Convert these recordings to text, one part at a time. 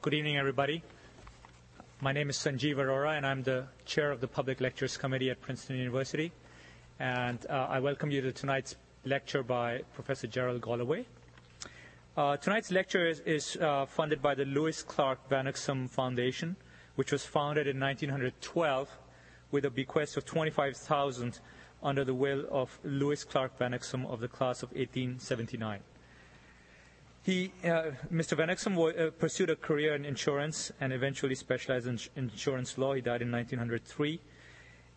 good evening, everybody. My name is Sanjeev Arora, and I'm the chair of the Public Lectures Committee at Princeton University. And uh, I welcome you to tonight's lecture by Professor Gerald Galloway. Uh, tonight's lecture is, is uh, funded by the Lewis Clark Van Foundation, which was founded in 1912 with a bequest of 25,000 under the will of Louis Clark Van of the class of 1879. He, uh, Mr. Vanuxem uh, pursued a career in insurance and eventually specialized in insurance law. He died in 1903.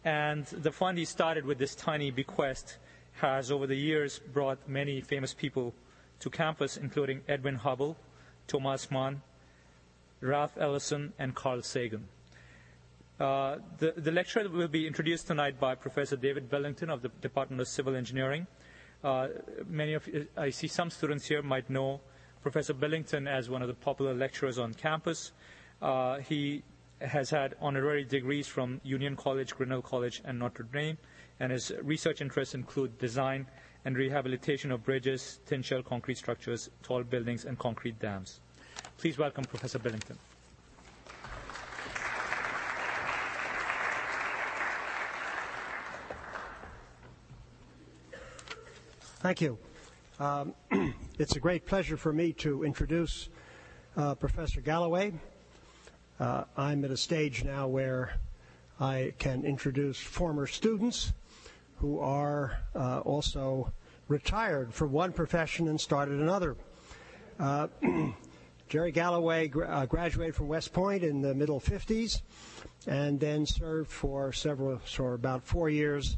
And the fund he started with this tiny bequest has, over the years, brought many famous people to campus, including Edwin Hubble, Thomas Mann, Ralph Ellison, and Carl Sagan. Uh, the, the, lecture will be introduced tonight by Professor David Billington of the Department of Civil Engineering. Uh, many of I see some students here might know Professor Billington as one of the popular lecturers on campus. Uh, he has had honorary degrees from Union College, Grinnell College, and Notre Dame, and his research interests include design and rehabilitation of bridges, thin shell concrete structures, tall buildings, and concrete dams. Please welcome Professor Billington. Thank you. Um, it's a great pleasure for me to introduce uh, Professor Galloway. Uh, I'm at a stage now where I can introduce former students who are uh, also retired from one profession and started another. Uh, Jerry Galloway uh, graduated from West Point in the middle 50s and then served for several, for about four years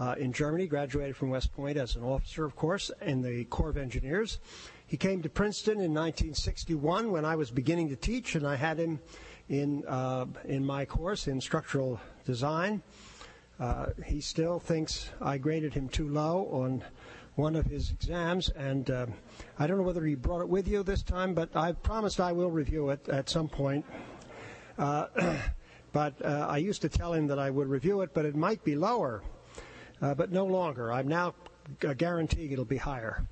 uh, in Germany, graduated from West Point as an officer, of course, in the Corps of Engineers. He came to Princeton in 1961 when I was beginning to teach, and I had him in, uh, in my course in structural design. Uh, he still thinks I graded him too low on one of his exams, and uh, I don't know whether he brought it with you this time, but I promised I will review it at some point. Uh, but uh, I used to tell him that I would review it, but it might be lower uh, but no longer. I'm now guaranteeing it'll be higher.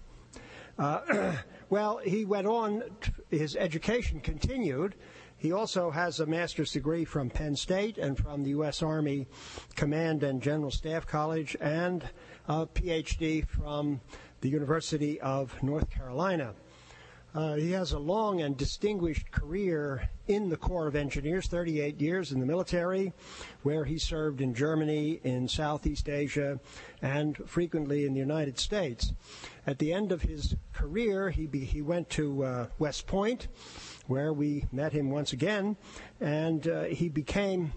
Uh, well, he went on, his education continued. He also has a master's degree from Penn State and from the U.S. Army Command and General Staff College and a PhD from the University of North Carolina. Uh, he has a long and distinguished career in the Corps of Engineers, 38 years in the military, where he served in Germany, in Southeast Asia, and frequently in the United States. At the end of his career, he, be, he went to uh, West Point, where we met him once again, and uh, he became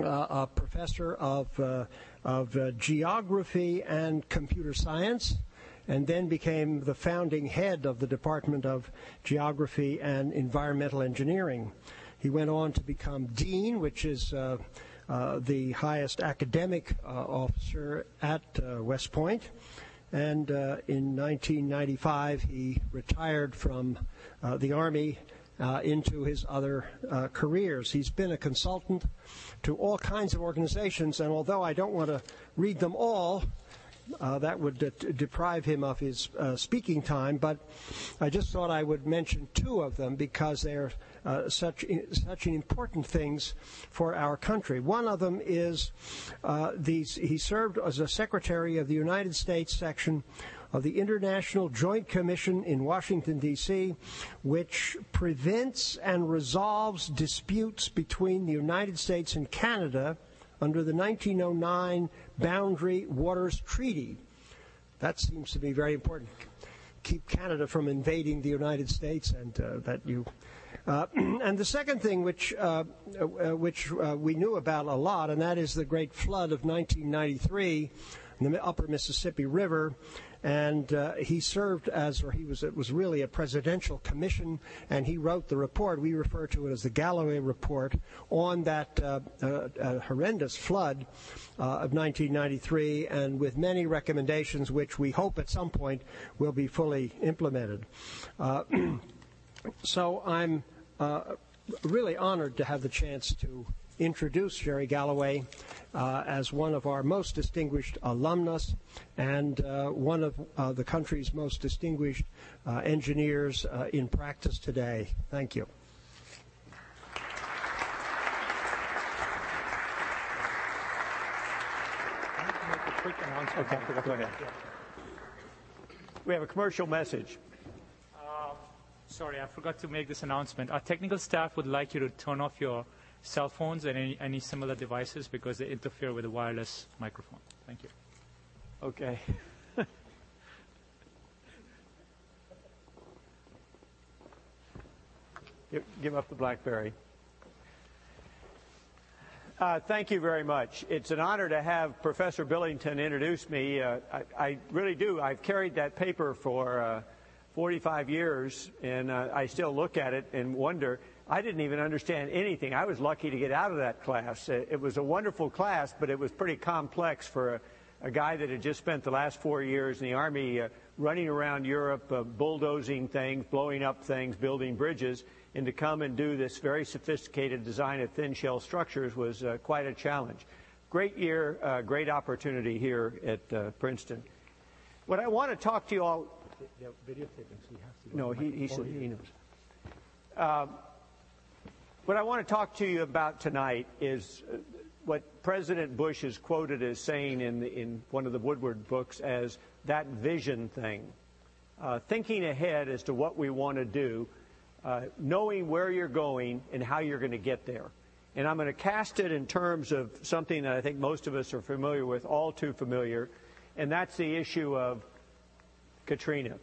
uh, a professor of, uh, of uh, geography and computer science and then became the founding head of the Department of Geography and Environmental Engineering. He went on to become dean, which is uh, uh, the highest academic uh, officer at uh, West Point. And uh, in 1995, he retired from uh, the Army into his other careers. He's been a consultant to all kinds of organizations, and although I don't want to read them all, uh, that would de- deprive him of his uh, speaking time, but I just thought I would mention two of them because they're uh, such such important things for our country. One of them is uh, he served as a secretary of the United States section of the International Joint Commission in Washington, D.C., which prevents and resolves disputes between the United States and Canada under the 1909 Boundary Waters Treaty. That seems to be very important. Keep Canada from invading the United States, and uh, that you. Uh, and the second thing, which uh, uh which uh, we knew about a lot, and that is the great flood of 1993 in the Upper Mississippi River, and uh, he served as, or he was, it was really a presidential commission, and he wrote the report. We refer to it as the Galloway Report on that uh, uh, uh horrendous flood uh, of 1993, and with many recommendations which we hope at some point will be fully implemented. Uh, so I'm really honored to have the chance to introduce Jerry Galloway uh, as one of our most distinguished alumnus and uh, one of uh, the country's most distinguished uh, engineers uh, in practice today. Thank you. Okay. We have a commercial message. Uh, sorry, I forgot to make this announcement. Our technical staff would like you to turn off your cell phones and any, any similar devices because they interfere with the wireless microphone. Thank you. Okay. give, give up the BlackBerry. Uh, thank you very much. It's an honor to have Professor Billington introduce me. Uh, I, I, really do. I've carried that paper for uh, 45 years, and uh, I still look at it and wonder. I didn't even understand anything. I was lucky to get out of that class. It was a wonderful class, but it was pretty complex for a, a guy that had just spent the last four years in the Army uh, running around Europe, uh, bulldozing things, blowing up things, building bridges and to come and do this very sophisticated design of thin shell structures was uh, quite a challenge. Great year, uh, great opportunity here at uh, Princeton. What I want to talk to you all. No, he, he said he knows. What I want to talk to you about tonight is uh, what President Bush is quoted as saying in, the, in one of the Woodward books as that vision thing. Uh, thinking ahead as to what we want to do uh, knowing where you're going and how you're going to get there. And I'm going to cast it in terms of something that I think most of us are familiar with, all too familiar, and that's the issue of Katrina.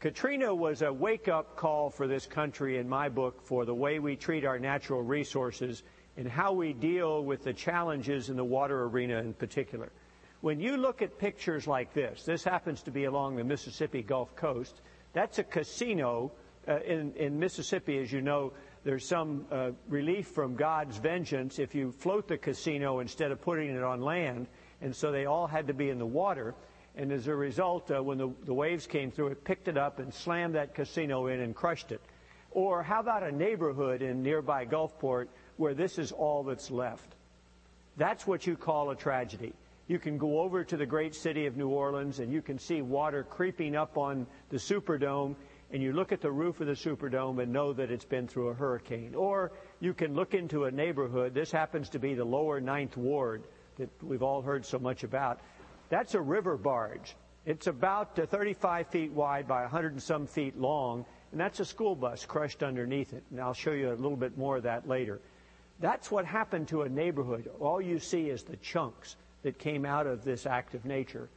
Katrina was a wake up call for this country, in my book, for the way we treat our natural resources and how we deal with the challenges in the water arena in particular. When you look at pictures like this, this happens to be along the Mississippi Gulf Coast, that's a casino uh, in, in Mississippi, as you know, there's some uh, relief from God's vengeance if you float the casino instead of putting it on land. And so they all had to be in the water. And as a result, uh, when the, the waves came through, it picked it up and slammed that casino in and crushed it. Or how about a neighborhood in nearby Gulfport where this is all that's left? That's what you call a tragedy. You can go over to the great city of New Orleans and you can see water creeping up on the Superdome and you look at the roof of the Superdome and know that it's been through a hurricane. Or you can look into a neighborhood. This happens to be the lower Ninth Ward that we've all heard so much about. That's a river barge. It's about uh, 35 feet wide by 100 and some feet long, and that's a school bus crushed underneath it. And I'll show you a little bit more of that later. That's what happened to a neighborhood. All you see is the chunks that came out of this act of nature.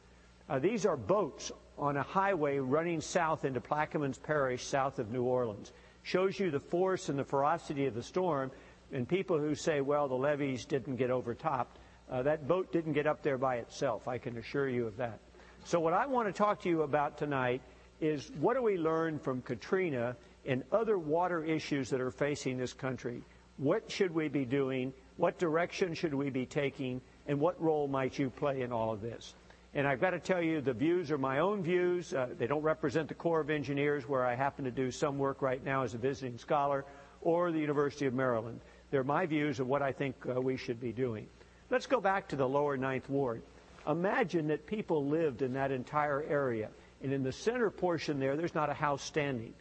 Uh, these are boats on a highway running south into Plaquemines Parish, south of New Orleans. Shows you the force and the ferocity of the storm. And people who say, well, the levees didn't get overtopped, uh, that boat didn't get up there by itself. I can assure you of that. So, what I want to talk to you about tonight is what do we learn from Katrina and other water issues that are facing this country? What should we be doing? What direction should we be taking? And what role might you play in all of this? And I've got to tell you, the views are my own views. Uh, they don't represent the Corps of Engineers, where I happen to do some work right now as a visiting scholar, or the University of Maryland. They're my views of what I think uh, we should be doing. Let's go back to the lower Ninth Ward. Imagine that people lived in that entire area, and in the center portion there, there's not a house standing.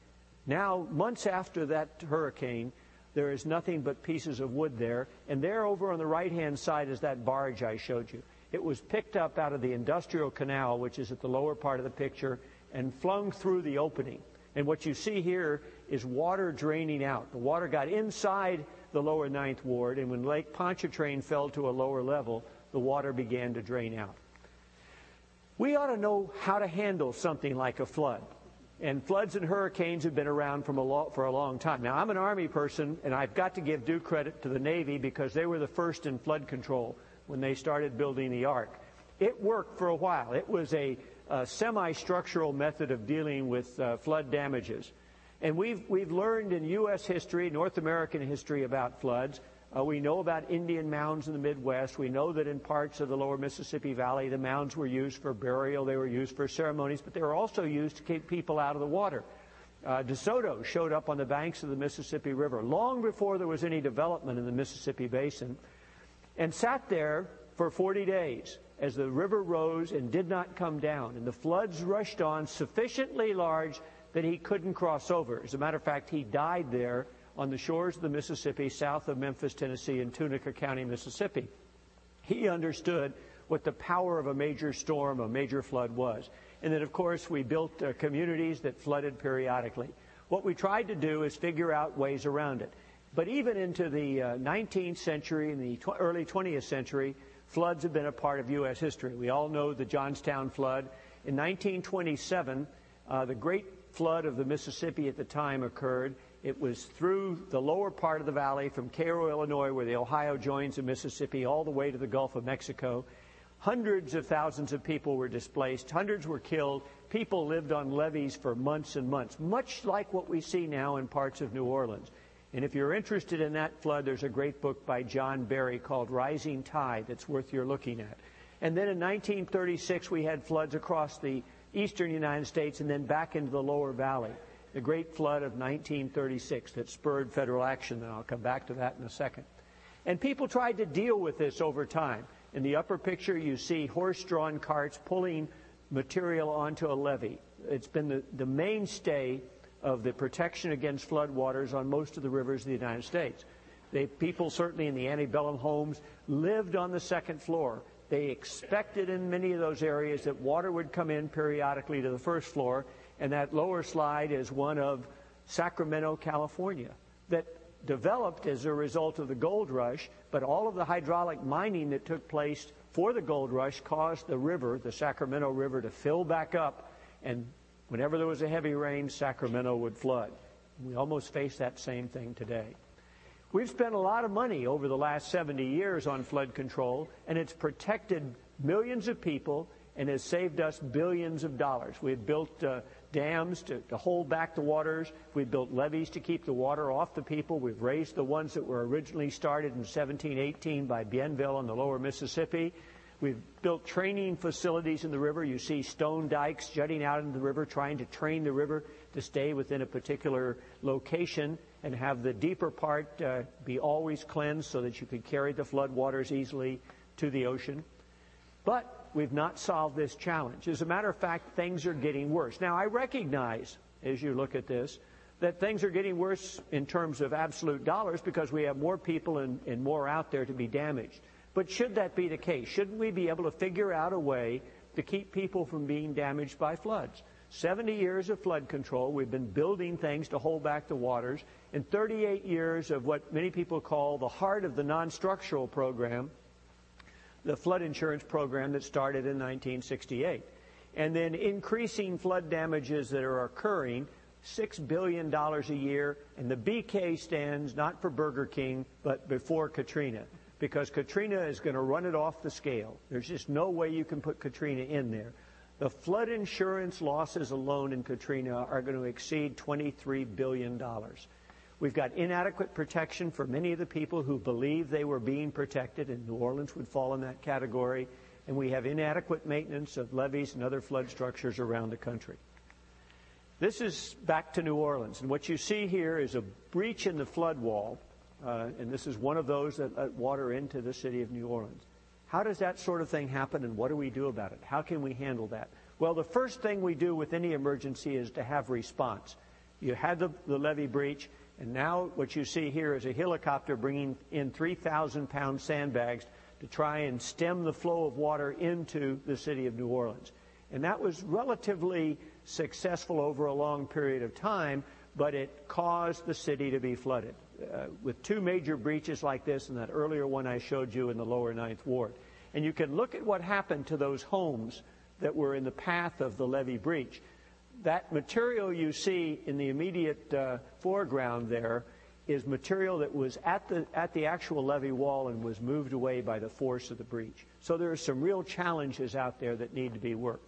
Now, months after that hurricane, there is nothing but pieces of wood there, and there over on the right hand side is that barge I showed you. It was picked up out of the industrial canal, which is at the lower part of the picture, and flung through the opening. And what you see here is water draining out. The water got inside the lower Ninth Ward, and when Lake Pontchartrain fell to a lower level, the water began to drain out. We ought to know how to handle something like a flood. And floods and hurricanes have been around a lo- for a long time. Now, I'm an Army person, and I've got to give due credit to the Navy because they were the first in flood control when they started building the ark. It worked for a while. It was a, a semi structural method of dealing with uh, flood damages. And we've, we've learned in U.S. history, North American history about floods. Uh, we know about Indian mounds in the Midwest. We know that in parts of the lower Mississippi Valley, the mounds were used for burial, they were used for ceremonies, but they were also used to keep people out of the water. Uh, DeSoto showed up on the banks of the Mississippi River long before there was any development in the Mississippi Basin and sat there for 40 days as the river rose and did not come down. And the floods rushed on sufficiently large that he couldn't cross over. As a matter of fact, he died there on the shores of the Mississippi, south of Memphis, Tennessee, in Tunica County, Mississippi. He understood what the power of a major storm, a major flood was. And then, of course, we built uh, communities that flooded periodically. What we tried to do is figure out ways around it. But even into the uh, 19th century and the tw- early 20th century, floods have been a part of U.S. history. We all know the Johnstown flood. In 1927, uh, the great flood of the Mississippi at the time occurred. It was through the lower part of the valley from Cairo, Illinois, where the Ohio joins the Mississippi, all the way to the Gulf of Mexico. Hundreds of thousands of people were displaced, hundreds were killed. People lived on levees for months and months, much like what we see now in parts of New Orleans. And if you're interested in that flood, there's a great book by John Barry called Rising Tide that's worth your looking at. And then in 1936, we had floods across the eastern United States and then back into the lower valley. The Great Flood of 1936 that spurred federal action, and I'll come back to that in a second. And people tried to deal with this over time. In the upper picture, you see horse drawn carts pulling material onto a levee. It's been the, the mainstay of the protection against floodwaters on most of the rivers of the United States. They, people, certainly in the antebellum homes, lived on the second floor. They expected in many of those areas that water would come in periodically to the first floor, and that lower slide is one of Sacramento, California, that developed as a result of the gold rush, but all of the hydraulic mining that took place for the gold rush caused the river, the Sacramento River, to fill back up and Whenever there was a heavy rain, Sacramento would flood. We almost face that same thing today. We've spent a lot of money over the last 70 years on flood control, and it's protected millions of people and has saved us billions of dollars. We've built uh, dams to, to, hold back the waters. We've built levees to keep the water off the people. We've raised the ones that were originally started in 1718 by Bienville on the lower Mississippi. We've built training facilities in the river. You see stone dikes jutting out into the river, trying to train the river to stay within a particular location and have the deeper part uh, be always cleansed so that you could carry the flood waters easily to the ocean. But we've not solved this challenge. As a matter of fact, things are getting worse. Now, I recognize, as you look at this, that things are getting worse in terms of absolute dollars because we have more people and, and more out there to be damaged. But should that be the case? Shouldn't we be able to figure out a way to keep people from being damaged by floods? 70 years of flood control. We've been building things to hold back the waters. And 38 years of what many people call the heart of the non structural program, the flood insurance program that started in 1968. And then increasing flood damages that are occurring, $6 billion a year. And the BK stands not for Burger King, but before Katrina because Katrina is going to run it off the scale. There's just no way you can put Katrina in there. The flood insurance losses alone in Katrina are going to exceed $23 billion. We've got inadequate protection for many of the people who believe they were being protected, and New Orleans would fall in that category. And we have inadequate maintenance of levees and other flood structures around the country. This is back to New Orleans. And what you see here is a breach in the flood wall uh, and this is one of those that let water into the city of New Orleans. How does that sort of thing happen, and what do we do about it? How can we handle that? Well, the first thing we do with any emergency is to have response. You had the, the levee breach, and now what you see here is a helicopter bringing in 3,000 pound sandbags to try and stem the flow of water into the city of New Orleans. And that was relatively successful over a long period of time, but it caused the city to be flooded uh, with two major breaches like this and that earlier one I showed you in the lower ninth ward. And you can look at what happened to those homes that were in the path of the levee breach. That material you see in the immediate uh, foreground there is material that was at the, at the actual levee wall and was moved away by the force of the breach. So there are some real challenges out there that need to be worked.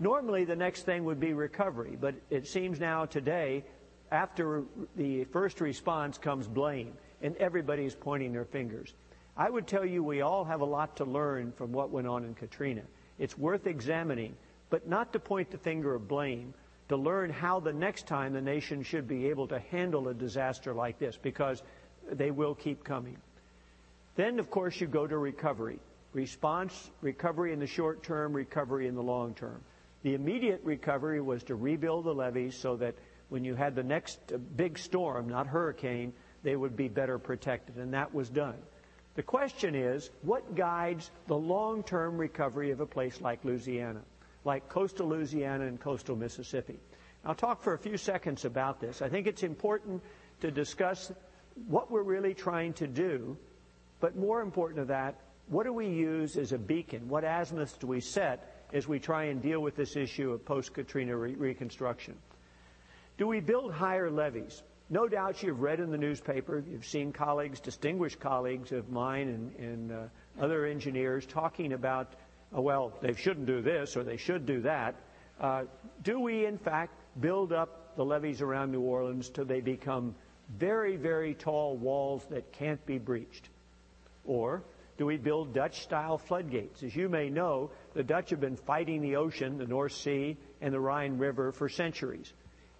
Normally, the next thing would be recovery, but it seems now today after the first response comes blame, and everybody's pointing their fingers. I would tell you we all have a lot to learn from what went on in Katrina. It's worth examining, but not to point the finger of blame, to learn how the next time the nation should be able to handle a disaster like this, because they will keep coming. Then, of course, you go to recovery. Response, recovery in the short term, recovery in the long term. The immediate recovery was to rebuild the levees so that when you had the next big storm, not hurricane, they would be better protected. And that was done. The question is, what guides the long-term recovery of a place like Louisiana, like coastal Louisiana and coastal Mississippi? I'll talk for a few seconds about this. I think it's important to discuss what we're really trying to do, but more important than that, what do we use as a beacon? What azimuths do we set as we try and deal with this issue of post-Katrina re- reconstruction? Do we build higher levees? No doubt you've read in the newspaper, you've seen colleagues, distinguished colleagues of mine and, and uh, other engineers talking about, uh, well, they shouldn't do this or they should do that. Uh, do we, in fact, build up the levees around New Orleans till they become very, very tall walls that can't be breached? Or do we build Dutch style floodgates? As you may know, the Dutch have been fighting the ocean, the North Sea, and the Rhine River for centuries.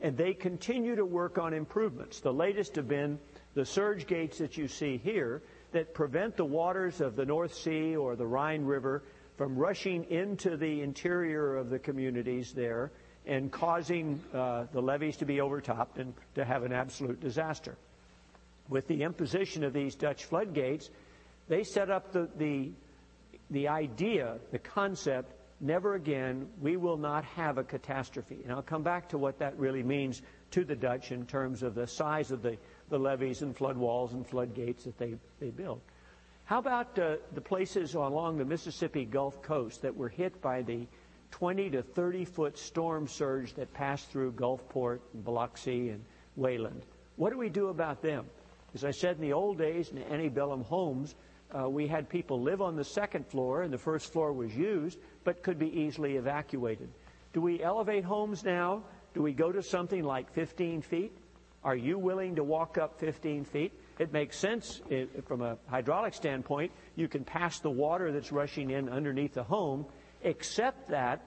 And they continue to work on improvements. The latest have been the surge gates that you see here that prevent the waters of the North Sea or the Rhine River from rushing into the interior of the communities there and causing uh, the levees to be overtopped and to have an absolute disaster. With the imposition of these Dutch floodgates, they set up the, the, the idea, the concept, never again, we will not have a catastrophe. And I'll come back to what that really means to the Dutch in terms of the size of the, the levees and flood walls and floodgates that they, they built. How about uh, the places along the Mississippi Gulf Coast that were hit by the 20 to 30 foot storm surge that passed through Gulfport and Biloxi and Waveland? What do we do about them? As I said in the old days in antebellum homes, uh, we had people live on the second floor and the first floor was used, but could be easily evacuated. Do we elevate homes now? Do we go to something like 15 feet? Are you willing to walk up 15 feet? It makes sense it, from a hydraulic standpoint. You can pass the water that's rushing in underneath the home, except that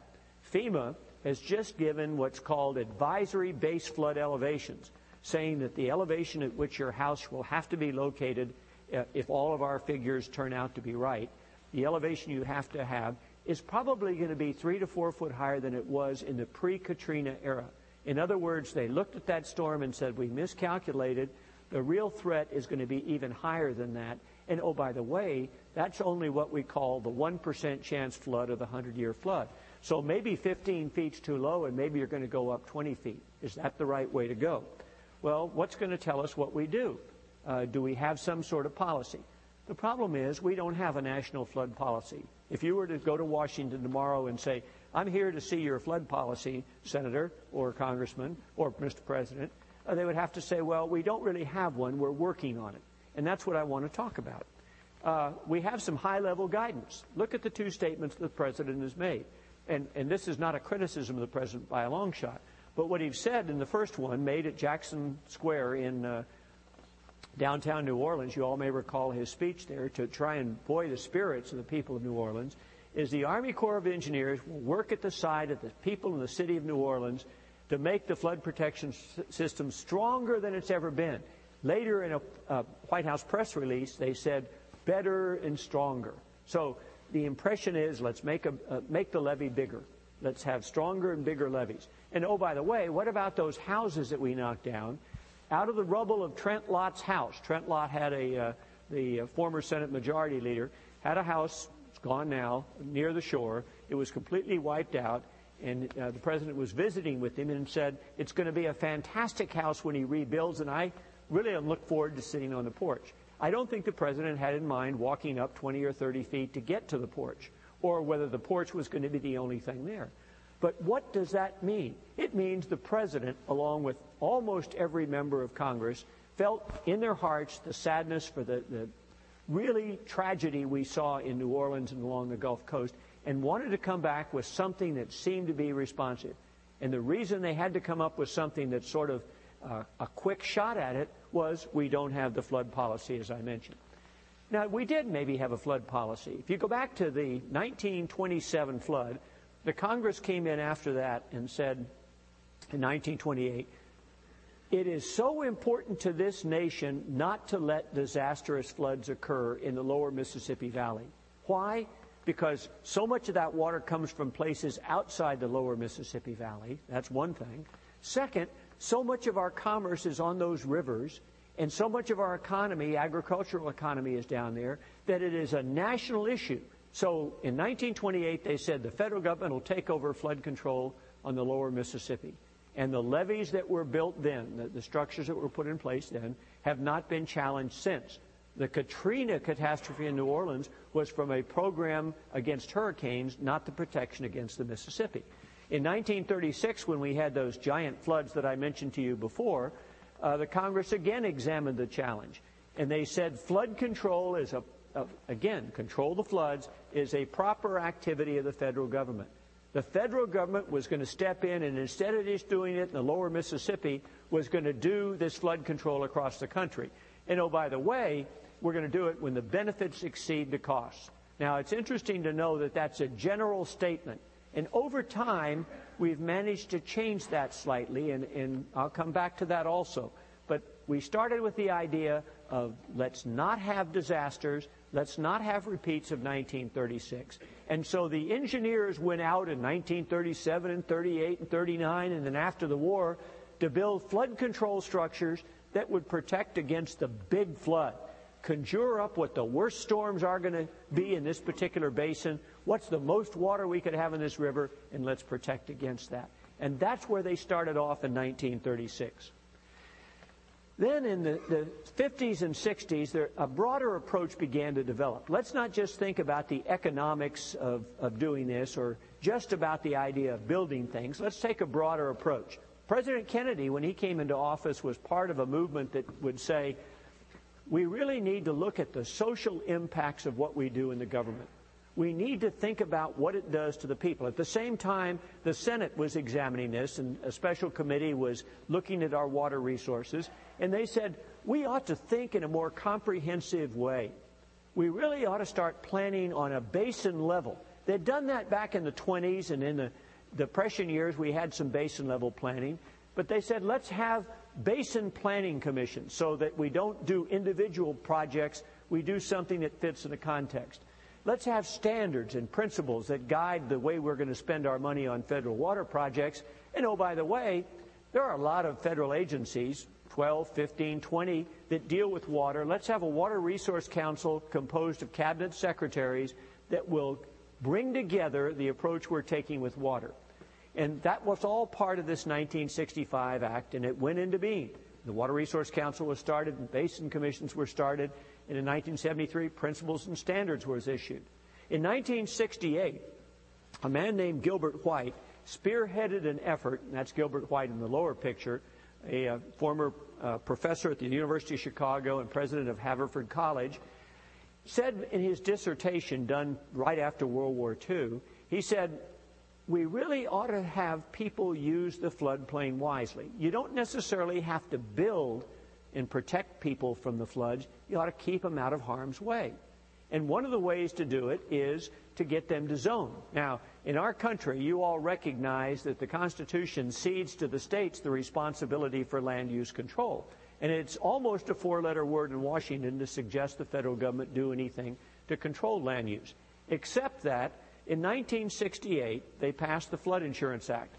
FEMA has just given what's called advisory base flood elevations, saying that the elevation at which your house will have to be located Uh, if all of our figures turn out to be right, the elevation you have to have is probably going to be three to four foot higher than it was in the pre Katrina era. In other words, they looked at that storm and said, We miscalculated. The real threat is going to be even higher than that. And oh, by the way, that's only what we call the 1% chance flood of the 100 year flood. So maybe 15 feet's too low and maybe you're going to go up 20 feet. Is that the right way to go? Well, what's going to tell us what we do? Uh, do we have some sort of policy? The problem is we don't have a national flood policy. If you were to go to Washington tomorrow and say, I'm here to see your flood policy, Senator or Congressman or Mr. President, uh, they would have to say, well, we don't really have one. We're working on it. And that's what I want to talk about. Uh, we have some high level guidance. Look at the two statements the President has made. And, and this is not a criticism of the President by a long shot. But what he said in the first one, made at Jackson Square in uh, downtown New Orleans, you all may recall his speech there to try and buoy the spirits of the people of New Orleans, is the Army Corps of Engineers will work at the side of the people in the city of New Orleans to make the flood protection system stronger than it's ever been. Later in a, a White House press release, they said better and stronger. So the impression is let's make, a, uh, make the levee bigger. Let's have stronger and bigger levees. And oh, by the way, what about those houses that we knocked down? Out of the rubble of Trent Lott's house. Trent Lott had a, uh, the uh, former Senate Majority Leader, had a house, it's gone now, near the shore. It was completely wiped out. And uh, the president was visiting with him and said, It's going to be a fantastic house when he rebuilds, and I really look forward to sitting on the porch. I don't think the president had in mind walking up 20 or 30 feet to get to the porch, or whether the porch was going to be the only thing there. But what does that mean? It means the president, along with almost every member of Congress, felt in their hearts the sadness for the, the really tragedy we saw in New Orleans and along the Gulf Coast and wanted to come back with something that seemed to be responsive. And the reason they had to come up with something that's sort of uh, a quick shot at it was we don't have the flood policy, as I mentioned. Now, we did maybe have a flood policy. If you go back to the 1927 flood, the Congress came in after that and said in 1928, it is so important to this nation not to let disastrous floods occur in the lower Mississippi Valley. Why? Because so much of that water comes from places outside the lower Mississippi Valley. That's one thing. Second, so much of our commerce is on those rivers, and so much of our economy, agricultural economy, is down there, that it is a national issue. So in 1928, they said the federal government will take over flood control on the lower Mississippi. And the levees that were built then, the, the structures that were put in place then, have not been challenged since. The Katrina catastrophe in New Orleans was from a program against hurricanes, not the protection against the Mississippi. In 1936, when we had those giant floods that I mentioned to you before, uh, the Congress again examined the challenge. And they said flood control is a, a, again, control the floods is a proper activity of the federal government. The federal government was going to step in and instead of just doing it in the lower Mississippi, was going to do this flood control across the country. And oh, by the way, we're going to do it when the benefits exceed the costs. Now, it's interesting to know that that's a general statement. And over time, we've managed to change that slightly, and, and, I'll come back to that also. But we started with the idea of let's not have disasters, let's not have repeats of 1936. And so the engineers went out in 1937 and 38 and 39, and then after the war, to build flood control structures that would protect against the big flood conjure up what the worst storms are going to be in this particular basin, what's the most water we could have in this river, and let's protect against that. And that's where they started off in 1936. Then in the, the 50s and 60s, there, a broader approach began to develop. Let's not just think about the economics of, of doing this or just about the idea of building things. Let's take a broader approach. President Kennedy, when he came into office, was part of a movement that would say, we really need to look at the social impacts of what we do in the government. We need to think about what it does to the people. At the same time, the Senate was examining this, and a special committee was looking at our water resources, and they said, we ought to think in a more comprehensive way. We really ought to start planning on a basin level. They'd done that back in the 20s, and in the Depression years, we had some basin level planning. But they said, let's have basin planning commissions so that we don't do individual projects, we do something that fits in the context. Let's have standards and principles that guide the way we're going to spend our money on federal water projects. And oh, by the way, there are a lot of federal agencies, 12, 15, 20, that deal with water. Let's have a Water Resource Council composed of cabinet secretaries that will bring together the approach we're taking with water. And that was all part of this 1965 Act, and it went into being. The Water Resource Council was started, and basin commissions were started, and in 1973, principles and standards was issued. In 1968, a man named Gilbert White spearheaded an effort, and that's Gilbert White in the lower picture, a, a former uh, professor at the University of Chicago and president of Haverford College, said in his dissertation done right after World War II, he said, we really ought to have people use the floodplain wisely. You don't necessarily have to build and protect people from the floods. You ought to keep them out of harm's way. And one of the ways to do it is to get them to zone. Now, in our country, you all recognize that the Constitution cedes to the states the responsibility for land use control. And it's almost a four letter word in Washington to suggest the federal government do anything to control land use. Except that in 1968, they passed the Flood Insurance Act.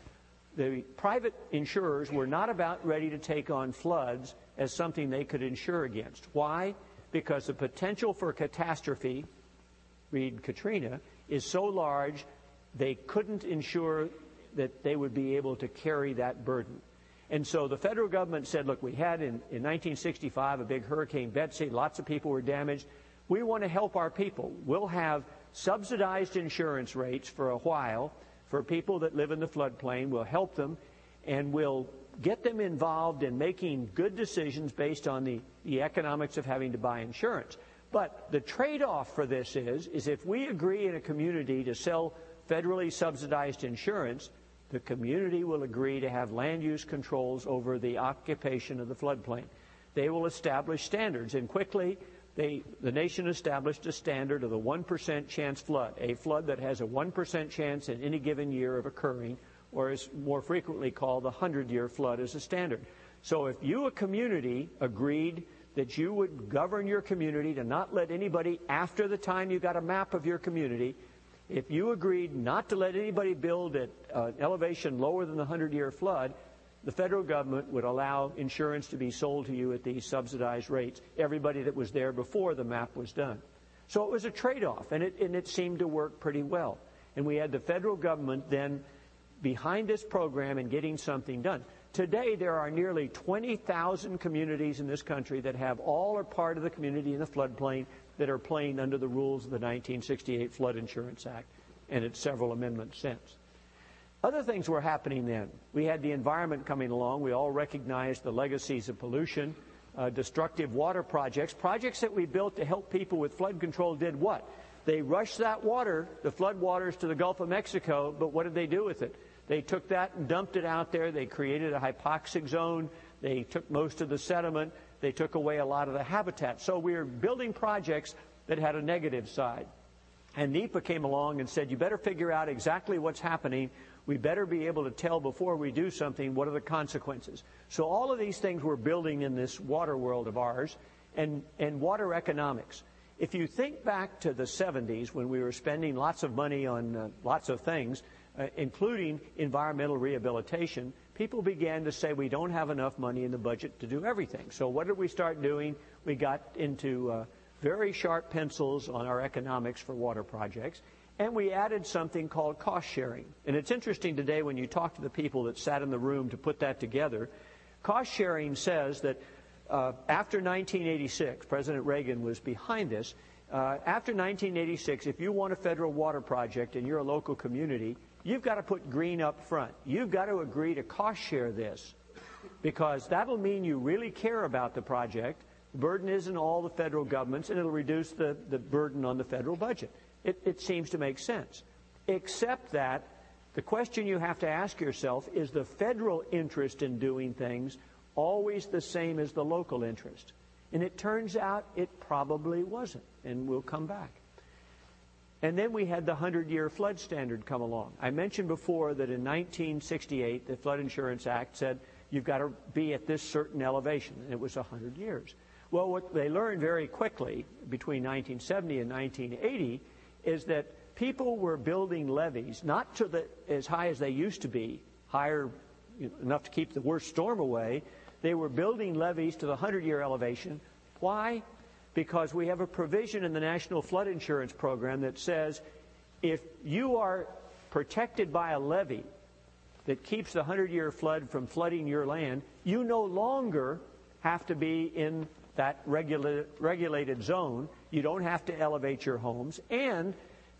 The private insurers were not about ready to take on floods as something they could insure against. Why? Because the potential for catastrophe, read Katrina, is so large they couldn't insure that they would be able to carry that burden. And so the federal government said, look, we had in, in 1965 a big Hurricane Betsy, lots of people were damaged. We want to help our people. We'll have subsidized insurance rates for a while for people that live in the floodplain. We'll help them and we'll get them involved in making good decisions based on the, the economics of having to buy insurance. But the trade-off for this is, is if we agree in a community to sell federally subsidized insurance, the community will agree to have land use controls over the occupation of the floodplain. They will establish standards, and quickly they, the nation established a standard of the 1% chance flood, a flood that has a 1% chance in any given year of occurring, or is more frequently called the 100 year flood as a standard. So if you, a community, agreed that you would govern your community to not let anybody, after the time you got a map of your community, if you agreed not to let anybody build at an elevation lower than the 100 year flood, the federal government would allow insurance to be sold to you at these subsidized rates, everybody that was there before the map was done. So it was a trade off, and it, and it seemed to work pretty well. And we had the federal government then behind this program and getting something done. Today, there are nearly 20,000 communities in this country that have all or part of the community in the floodplain that are playing under the rules of the 1968 Flood Insurance Act and its several amendments since. Other things were happening then. We had the environment coming along. We all recognized the legacies of pollution, uh, destructive water projects. Projects that we built to help people with flood control did what? They rushed that water, the flood waters, to the Gulf of Mexico, but what did they do with it? They took that and dumped it out there. They created a hypoxic zone. They took most of the sediment. They took away a lot of the habitat. So we were building projects that had a negative side. And NEPA came along and said, you better figure out exactly what's happening. We better be able to tell before we do something what are the consequences. So all of these things we're building in this water world of ours and, and water economics. If you think back to the 70s when we were spending lots of money on uh, lots of things, uh, including environmental rehabilitation, people began to say we don't have enough money in the budget to do everything. So what did we start doing? We got into uh, very sharp pencils on our economics for water projects, and we added something called cost sharing. And it's interesting today when you talk to the people that sat in the room to put that together. Cost sharing says that uh, after 1986, President Reagan was behind this. Uh, after 1986, if you want a federal water project and you're a local community, you've got to put green up front. You've got to agree to cost share this because that'll mean you really care about the project. The burden isn't all the federal government's, and it'll reduce the, the burden on the federal budget. It, it seems to make sense. Except that the question you have to ask yourself is the federal interest in doing things always the same as the local interest? And it turns out it probably wasn't, and we'll come back. And then we had the 100 year flood standard come along. I mentioned before that in 1968, the Flood Insurance Act said you've got to be at this certain elevation, and it was 100 years. Well, what they learned very quickly between 1970 and 1980 is that people were building levees not to the as high as they used to be, higher you know, enough to keep the worst storm away. They were building levees to the 100 year elevation. Why? because we have a provision in the National Flood Insurance Program that says if you are protected by a levee that keeps the 100 year flood from flooding your land, you no longer have to be in that regula- regulated zone. You don't have to elevate your homes, and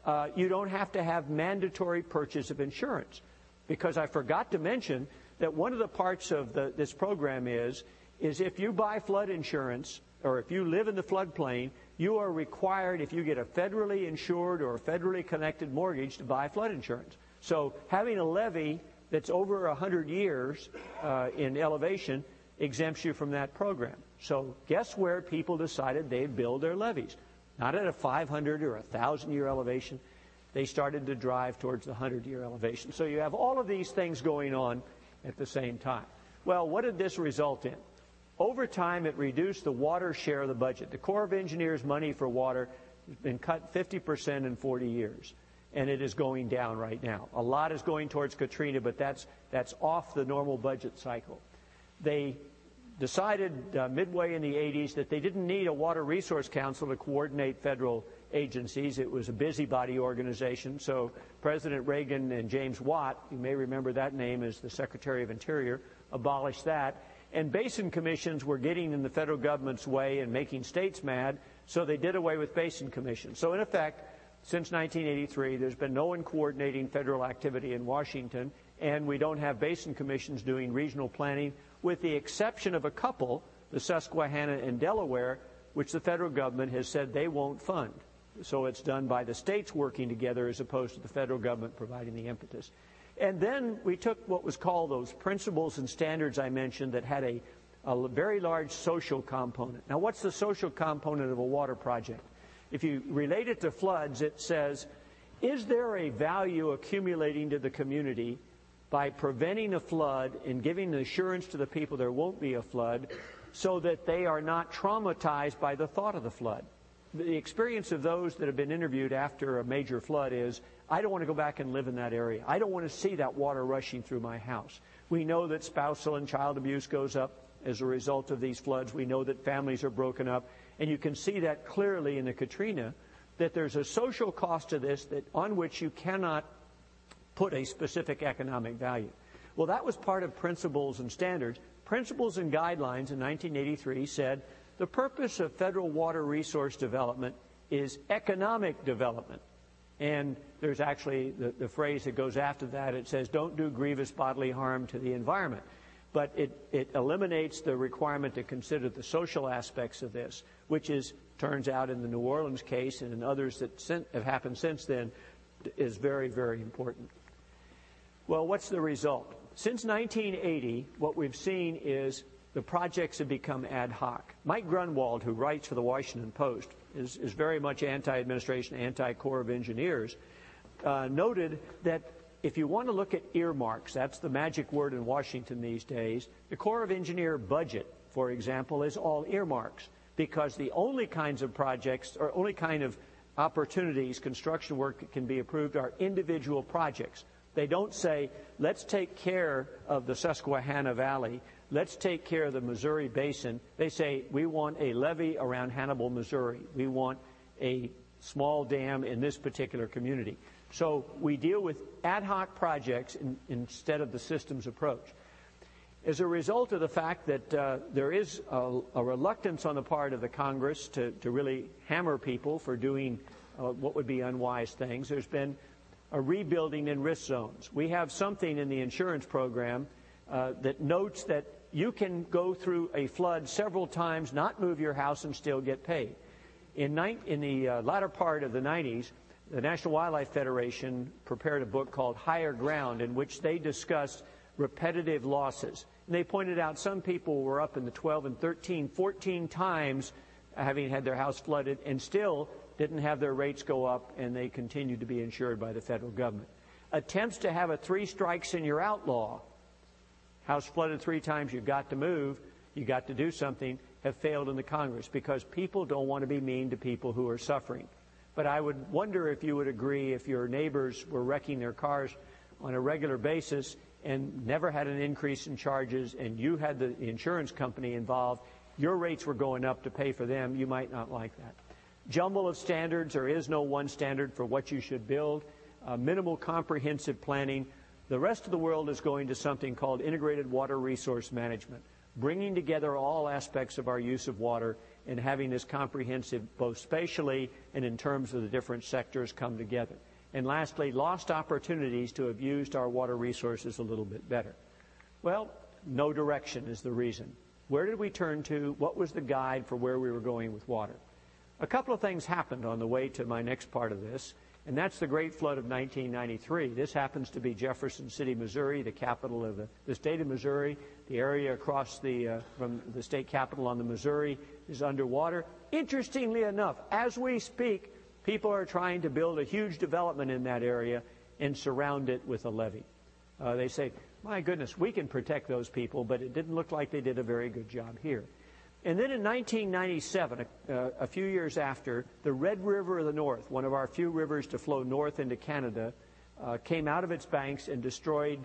uh, you don't have to have mandatory purchase of insurance. Because I forgot to mention that one of the parts of the, this program is is if you buy flood insurance or if you live in the floodplain, you are required, if you get a federally insured or federally connected mortgage, to buy flood insurance. So having a levee that's over 100 years uh, in elevation exempts you from that program. So guess where people decided they'd build their levees? Not at a 500 or a 1,000 year elevation. They started to drive towards the 100 year elevation. So you have all of these things going on at the same time. Well, what did this result in? Over time, it reduced the water share of the budget. The Corps of Engineers' money for water has been cut 50% in 40 years, and it is going down right now. A lot is going towards Katrina, but that's, that's off the normal budget cycle. They decided uh, midway in the 80s that they didn't need a Water Resource Council to coordinate federal agencies. It was a busybody organization. So President Reagan and James Watt, you may remember that name as the Secretary of Interior, abolished that and basin commissions were getting in the federal government's way and making states mad, so they did away with basin commissions. So, in effect, since 1983, there's been no one coordinating federal activity in Washington, and we don't have basin commissions doing regional planning, with the exception of a couple, the Susquehanna and Delaware, which the federal government has said they won't fund. So it's done by the states working together as opposed to the federal government providing the impetus. And then we took what was called those principles and standards I mentioned that had a, a very large social component. Now, what's the social component of a water project? If you relate it to floods, it says, is there a value accumulating to the community by preventing a flood and giving the assurance to the people there won't be a flood so that they are not traumatized by the thought of the flood? The experience of those that have been interviewed after a major flood is I don't want to go back and live in that area. I don't want to see that water rushing through my house. We know that spousal and child abuse goes up as a result of these floods. We know that families are broken up. And you can see that clearly in the Katrina that there's a social cost to this that on which you cannot put a specific economic value. Well, that was part of principles and standards. Principles and guidelines in 1983 said the purpose of federal water resource development is economic development. And there's actually the, the, phrase that goes after that. It says, don't do grievous bodily harm to the environment. But it, it eliminates the requirement to consider the social aspects of this, which is, turns out in the New Orleans case and in others that have happened since then, is very, very important. Well, what's the result? Since 1980, what we've seen is the projects have become ad hoc. Mike Grunwald, who writes for the Washington Post, is, is very much anti administration, anti Corps of Engineers, uh, noted that if you want to look at earmarks, that's the magic word in Washington these days, the Corps of Engineer budget, for example, is all earmarks because the only kinds of projects or only kind of opportunities, construction work can be approved are individual projects. They don't say, let's take care of the Susquehanna Valley, let's take care of the Missouri Basin. They say, we want a levee around Hannibal, Missouri. We want a small dam in this particular community. So we deal with ad hoc projects in, instead of the systems approach. As a result of the fact that uh, there is a, a, reluctance on the part of the Congress to, to really hammer people for doing uh, what would be unwise things, there's been a rebuilding in risk zones. We have something in the insurance program uh, that notes that you can go through a flood several times, not move your house, and still get paid. In, ni- in the uh, latter part of the 90s, the National Wildlife Federation prepared a book called Higher Ground in which they discussed repetitive losses. And they pointed out some people were up in the 12 and 13, 14 times having had their house flooded and still didn't have their rates go up and they continued to be insured by the federal government. Attempts to have a three strikes and you're outlaw house flooded three times, you've got to move, you got to do something, have failed in the Congress because people don't want to be mean to people who are suffering. But I would wonder if you would agree if your neighbors were wrecking their cars on a regular basis and never had an increase in charges and you had the insurance company involved, your rates were going up to pay for them, you might not like that. Jumble of standards, there is no one standard for what you should build. Uh, minimal comprehensive planning. The rest of the world is going to something called integrated water resource management, bringing together all aspects of our use of water and having this comprehensive, both spatially and in terms of the different sectors, come together. And lastly, lost opportunities to have used our water resources a little bit better. Well, no direction is the reason. Where did we turn to? What was the guide for where we were going with water? A couple of things happened on the way to my next part of this. And that's the Great Flood of 1993. This happens to be Jefferson City, Missouri, the capital of the, the state of Missouri. The area across the, uh, from the state capital on the Missouri is underwater. Interestingly enough, as we speak, people are trying to build a huge development in that area and surround it with a levee. Uh, they say, my goodness, we can protect those people, but it didn't look like they did a very good job here. And then in 1997, a, uh, a, few years after, the Red River of the North, one of our few rivers to flow north into Canada, uh, came out of its banks and destroyed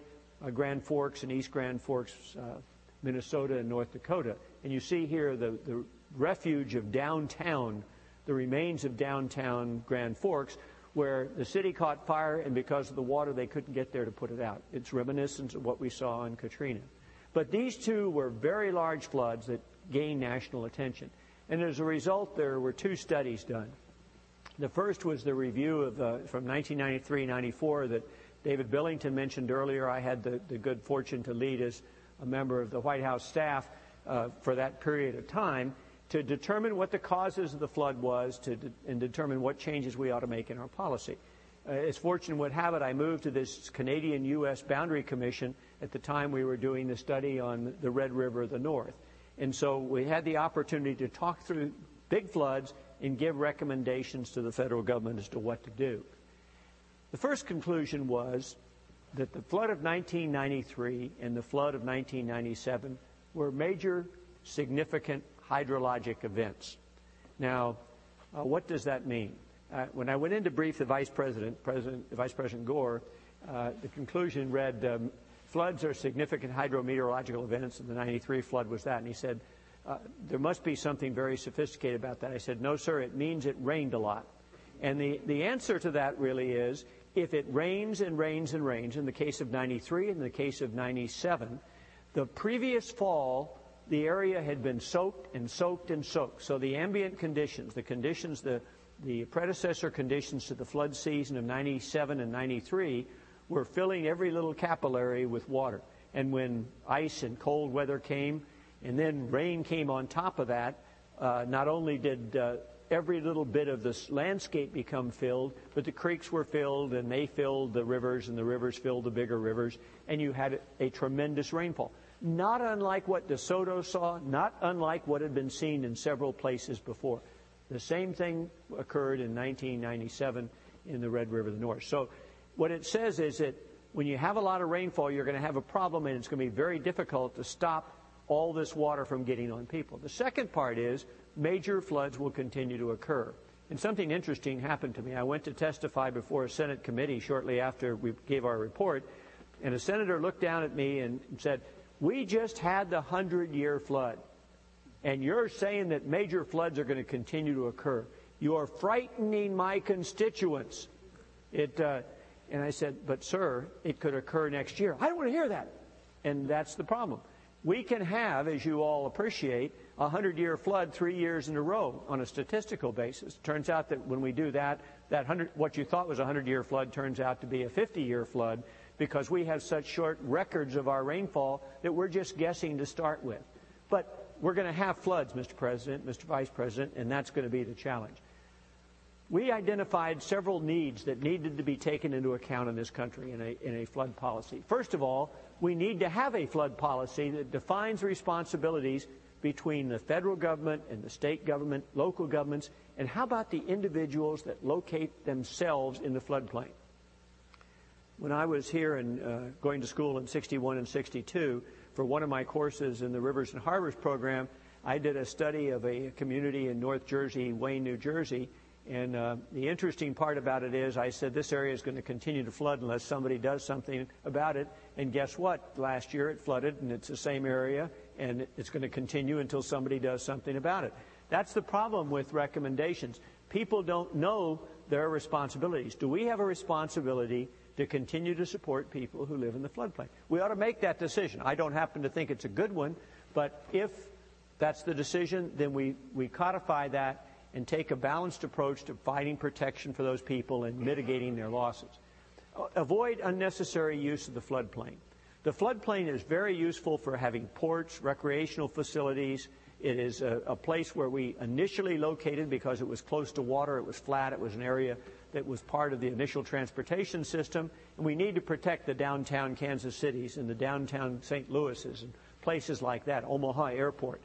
uh, Grand Forks and East Grand Forks, uh, Minnesota and North Dakota. And you see here the, the refuge of downtown, the remains of downtown Grand Forks, where the city caught fire and because of the water they couldn't get there to put it out. It's reminiscent of what we saw in Katrina. But these two were very large floods that gain national attention. And as a result, there were two studies done. The first was the review of uh, from 1993-94 that David Billington mentioned earlier. I had the, the, good fortune to lead as a member of the White House staff uh, for that period of time to determine what the causes of the flood was to de- and determine what changes we ought to make in our policy. Uh, as fortune would have it, I moved to this Canadian-U.S. Boundary Commission at the time we were doing the study on the Red River of the North. And so we had the opportunity to talk through big floods and give recommendations to the federal government as to what to do. The first conclusion was that the flood of 1993 and the flood of 1997 were major significant hydrologic events. Now, uh, what does that mean? Uh, when I went in to brief the Vice President, President Vice President Gore, uh, the conclusion read um, floods are significant hydrometeorological events, and the 93 flood was that. And he said, uh, there must be something very sophisticated about that. I said, no, sir, it means it rained a lot. And the, the answer to that really is if it rains and rains and rains, in the case of 93, in the case of 97, the previous fall, the area had been soaked and soaked and soaked. So the ambient conditions, the conditions, the, the predecessor conditions to the flood season of 97 and 93, were filling every little capillary with water. And when ice and cold weather came, and then rain came on top of that, uh, not only did uh, every little bit of this landscape become filled, but the creeks were filled and they filled the rivers and the rivers filled the bigger rivers, and you had a tremendous rainfall not unlike what DeSoto saw, not unlike what had been seen in several places before. The same thing occurred in 1997 in the Red River of the North. So, what it says is that when you have a lot of rainfall, you're going to have a problem, and it's going to be very difficult to stop all this water from getting on people. The second part is major floods will continue to occur. And something interesting happened to me. I went to testify before a Senate committee shortly after we gave our report, and a senator looked down at me and said, we just had the hundred year flood, and you're saying that major floods are going to continue to occur. You are frightening my constituents. It, uh, and I said, but sir, it could occur next year. I don't want to hear that. And that's the problem. We can have, as you all appreciate, a hundred year flood three years in a row on a statistical basis. Turns out that when we do that, that what you thought was a hundred year flood turns out to be a 50 year flood because we have such short records of our rainfall that we're just guessing to start with. But we're going to have floods, Mr. President, Mr. Vice President, and that's going to be the challenge. We identified several needs that needed to be taken into account in this country in a, in a flood policy. First of all, we need to have a flood policy that defines responsibilities between the federal government and the state government, local governments, and how about the individuals that locate themselves in the floodplain? When I was here and uh, going to school in 61 and 62, for one of my courses in the Rivers and Harbors program, I did a study of a community in North Jersey, Wayne, New Jersey. And uh, the interesting part about it is, I said this area is going to continue to flood unless somebody does something about it. And guess what? Last year it flooded, and it's the same area, and it's going to continue until somebody does something about it. That's the problem with recommendations. People don't know their responsibilities. Do we have a responsibility to continue to support people who live in the floodplain. We ought to make that decision. I don't happen to think it's a good one, but if that's the decision, then we, we codify that and take a balanced approach to finding protection for those people and mitigating their losses. Avoid unnecessary use of the floodplain. The floodplain is very useful for having ports, recreational facilities. It is a, a, place where we initially located because it was close to water, it was flat, it was an area that was part of the initial transportation system, and we need to protect the downtown Kansas cities and the downtown St. Louis's and places like that, Omaha Airport.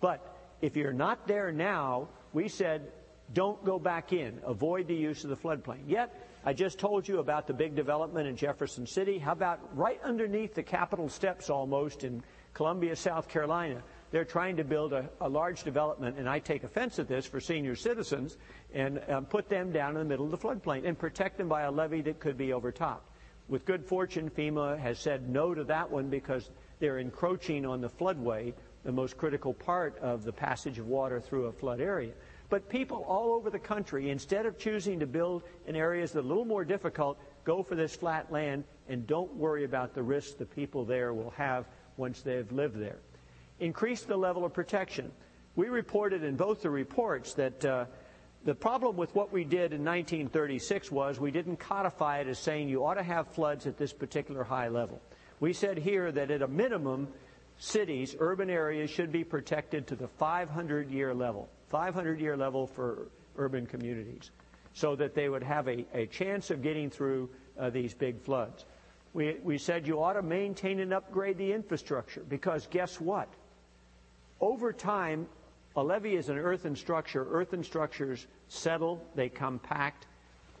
But if you're not there now, we said don't go back in, avoid the use of the floodplain. Yet, I just told you about the big development in Jefferson City. How about right underneath the Capitol steps almost in Columbia, South Carolina? they're trying to build a, a, large development, and I take offense at this for senior citizens, and um, put them down in the middle of the floodplain and protect them by a levee that could be overtopped. With good fortune, FEMA has said no to that one because they're encroaching on the floodway, the most critical part of the passage of water through a flood area. But people all over the country, instead of choosing to build in areas that are a little more difficult, go for this flat land and don't worry about the risks the people there will have once they've lived there increase the level of protection. We reported in both the reports that uh, the problem with what we did in 1936 was we didn't codify it as saying you ought to have floods at this particular high level. We said here that at a minimum, cities, urban areas should be protected to the 500 year level, 500 year level for urban communities, so that they would have a, a chance of getting through uh, these big floods. We, we said you ought to maintain and upgrade the infrastructure because guess what? Over time, a levee is an earthen structure. Earthen structures settle, they compact,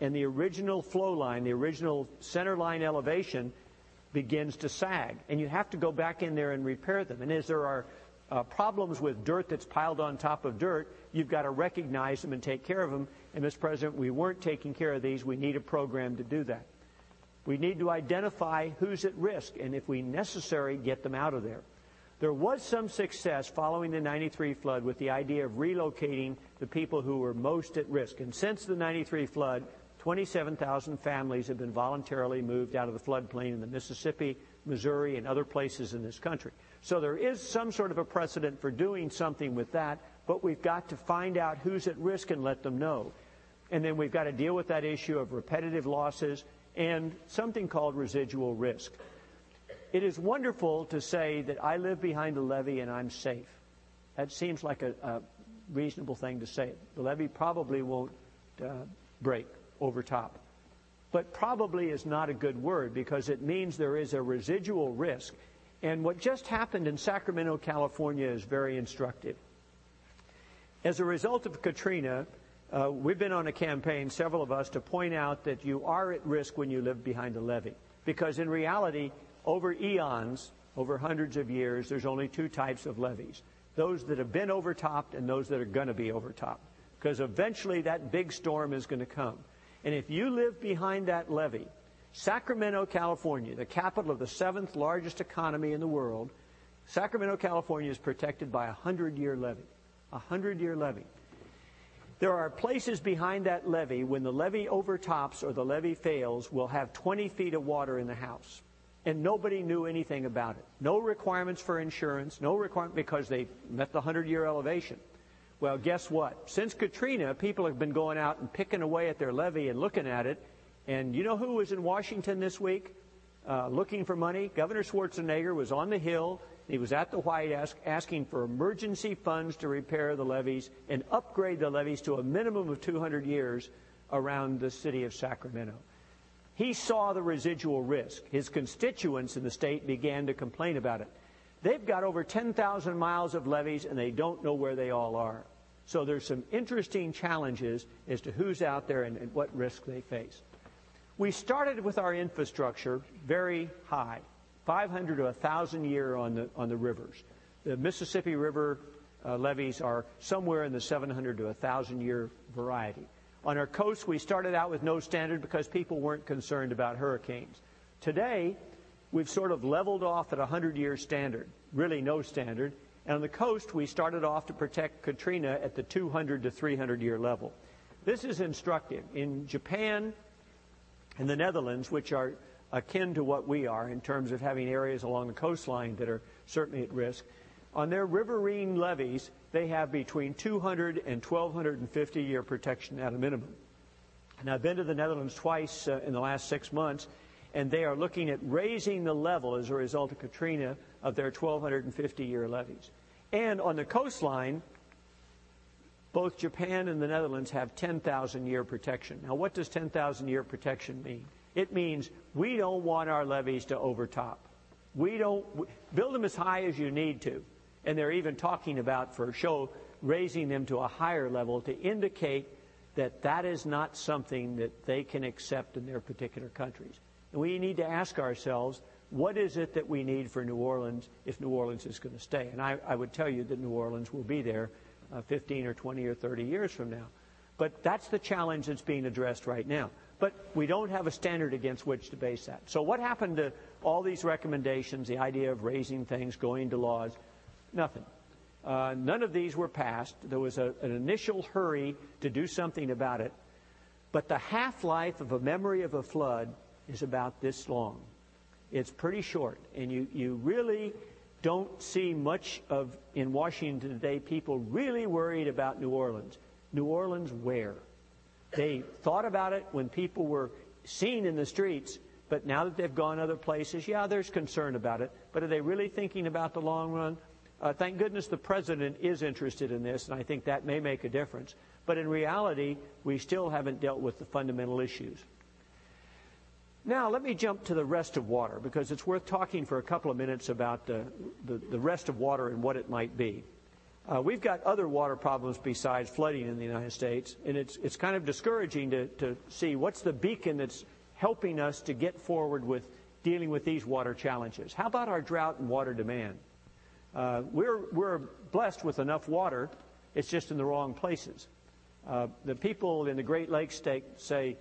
and the original flow line, the original center line elevation, begins to sag. And you have to go back in there and repair them. And as there are uh, problems with dirt that's piled on top of dirt, you've got to recognize them and take care of them. And, Mr. President, we weren't taking care of these. We need a program to do that. We need to identify who's at risk, and if we necessary, get them out of there. There was some success following the 93 flood with the idea of relocating the people who were most at risk. And since the 93 flood, 27,000 families have been voluntarily moved out of the floodplain in the Mississippi, Missouri, and other places in this country. So there is some sort of a precedent for doing something with that, but we've got to find out who's at risk and let them know. And then we've got to deal with that issue of repetitive losses and something called residual risk. It is wonderful to say that I live behind a levee and I'm safe. That seems like a, a reasonable thing to say. The levee probably won't uh, break over top. But probably is not a good word because it means there is a residual risk. And what just happened in Sacramento, California is very instructive. As a result of Katrina, uh, we've been on a campaign, several of us, to point out that you are at risk when you live behind a levee. Because in reality, over eons, over hundreds of years, there's only two types of levees those that have been overtopped and those that are going to be overtopped. Because eventually that big storm is going to come. And if you live behind that levee, Sacramento, California, the capital of the seventh largest economy in the world, Sacramento, California is protected by a hundred year levee. A hundred year levee. There are places behind that levee when the levee overtops or the levee fails will have 20 feet of water in the house and nobody knew anything about it. No requirements for insurance, no requirement because they met the 100 year elevation. Well, guess what? Since Katrina, people have been going out and picking away at their levee and looking at it. And you know who was in Washington this week uh, looking for money? Governor Schwarzenegger was on the Hill. He was at the White House asking for emergency funds to repair the levees and upgrade the levees to a minimum of 200 years around the city of Sacramento. He saw the residual risk. His constituents in the state began to complain about it. They've got over 10,000 miles of levees and they don't know where they all are. So there's some interesting challenges as to who's out there and, and what risk they face. We started with our infrastructure very high, 500 to 1,000 year on the, on the rivers. The Mississippi River uh, levees are somewhere in the 700 to 1,000 year variety. On our coast, we started out with no standard because people weren't concerned about hurricanes. Today, we've sort of leveled off at a 100 year standard, really no standard. And on the coast, we started off to protect Katrina at the 200 to 300 year level. This is instructive. In Japan and the Netherlands, which are akin to what we are in terms of having areas along the coastline that are certainly at risk, on their riverine levees, they have between 200 and 1,250 year protection at a minimum. And I've been to the Netherlands twice uh, in the last six months, and they are looking at raising the level as a result of Katrina of their 1,250 year levees. And on the coastline, both Japan and the Netherlands have 10,000 year protection. Now, what does 10,000 year protection mean? It means we don't want our levees to overtop. We don't build them as high as you need to. And they're even talking about, for show, raising them to a higher level to indicate that that is not something that they can accept in their particular countries. And we need to ask ourselves, what is it that we need for New Orleans if New Orleans is going to stay? And I, I would tell you that New Orleans will be there uh, 15 or 20 or 30 years from now. But that's the challenge that's being addressed right now. But we don't have a standard against which to base that. So what happened to all these recommendations, the idea of raising things, going to laws? Nothing. Uh, none of these were passed. There was a, an initial hurry to do something about it. But the half life of a memory of a flood is about this long. It's pretty short. And you, you really don't see much of, in Washington today, people really worried about New Orleans. New Orleans, where? They thought about it when people were seen in the streets, but now that they've gone other places, yeah, there's concern about it. But are they really thinking about the long run? Uh, thank goodness the president is interested in this, and I think that may make a difference. But in reality, we still haven't dealt with the fundamental issues. Now, let me jump to the rest of water because it's worth talking for a couple of minutes about the, the, the rest of water and what it might be. Uh, we've got other water problems besides flooding in the United States, and it's, it's kind of discouraging to, to see what's the beacon that's helping us to get forward with dealing with these water challenges. How about our drought and water demand? Uh, we're, we're blessed with enough water, it's just in the wrong places. Uh, the people in the Great Lakes state say,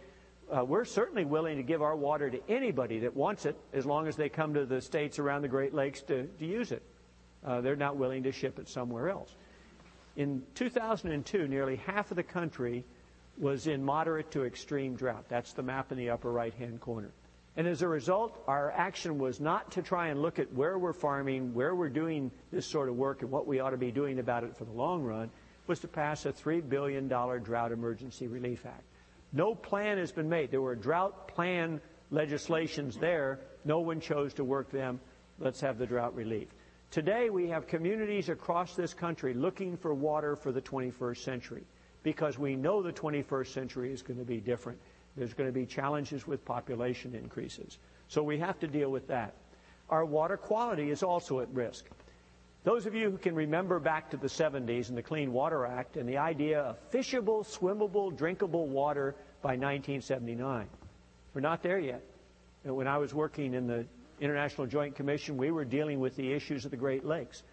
uh, we're certainly willing to give our water to anybody that wants it as long as they come to the states around the Great Lakes to, to use it. Uh, they're not willing to ship it somewhere else. In 2002, nearly half of the country was in moderate to extreme drought. That's the map in the upper right hand corner. And as a result, our action was not to try and look at where we're farming, where we're doing this sort of work, and what we ought to be doing about it for the long run, was to pass a $3 billion Drought Emergency Relief Act. No plan has been made. There were drought plan legislations there. No one chose to work them. Let's have the drought relief. Today, we have communities across this country looking for water for the 21st century because we know the 21st century is going to be different. There's going to be challenges with population increases. So we have to deal with that. Our water quality is also at risk. Those of you who can remember back to the 70s and the Clean Water Act and the idea of fishable, swimmable, drinkable water by 1979, we're not there yet. When I was working in the International Joint Commission, we were dealing with the issues of the Great Lakes.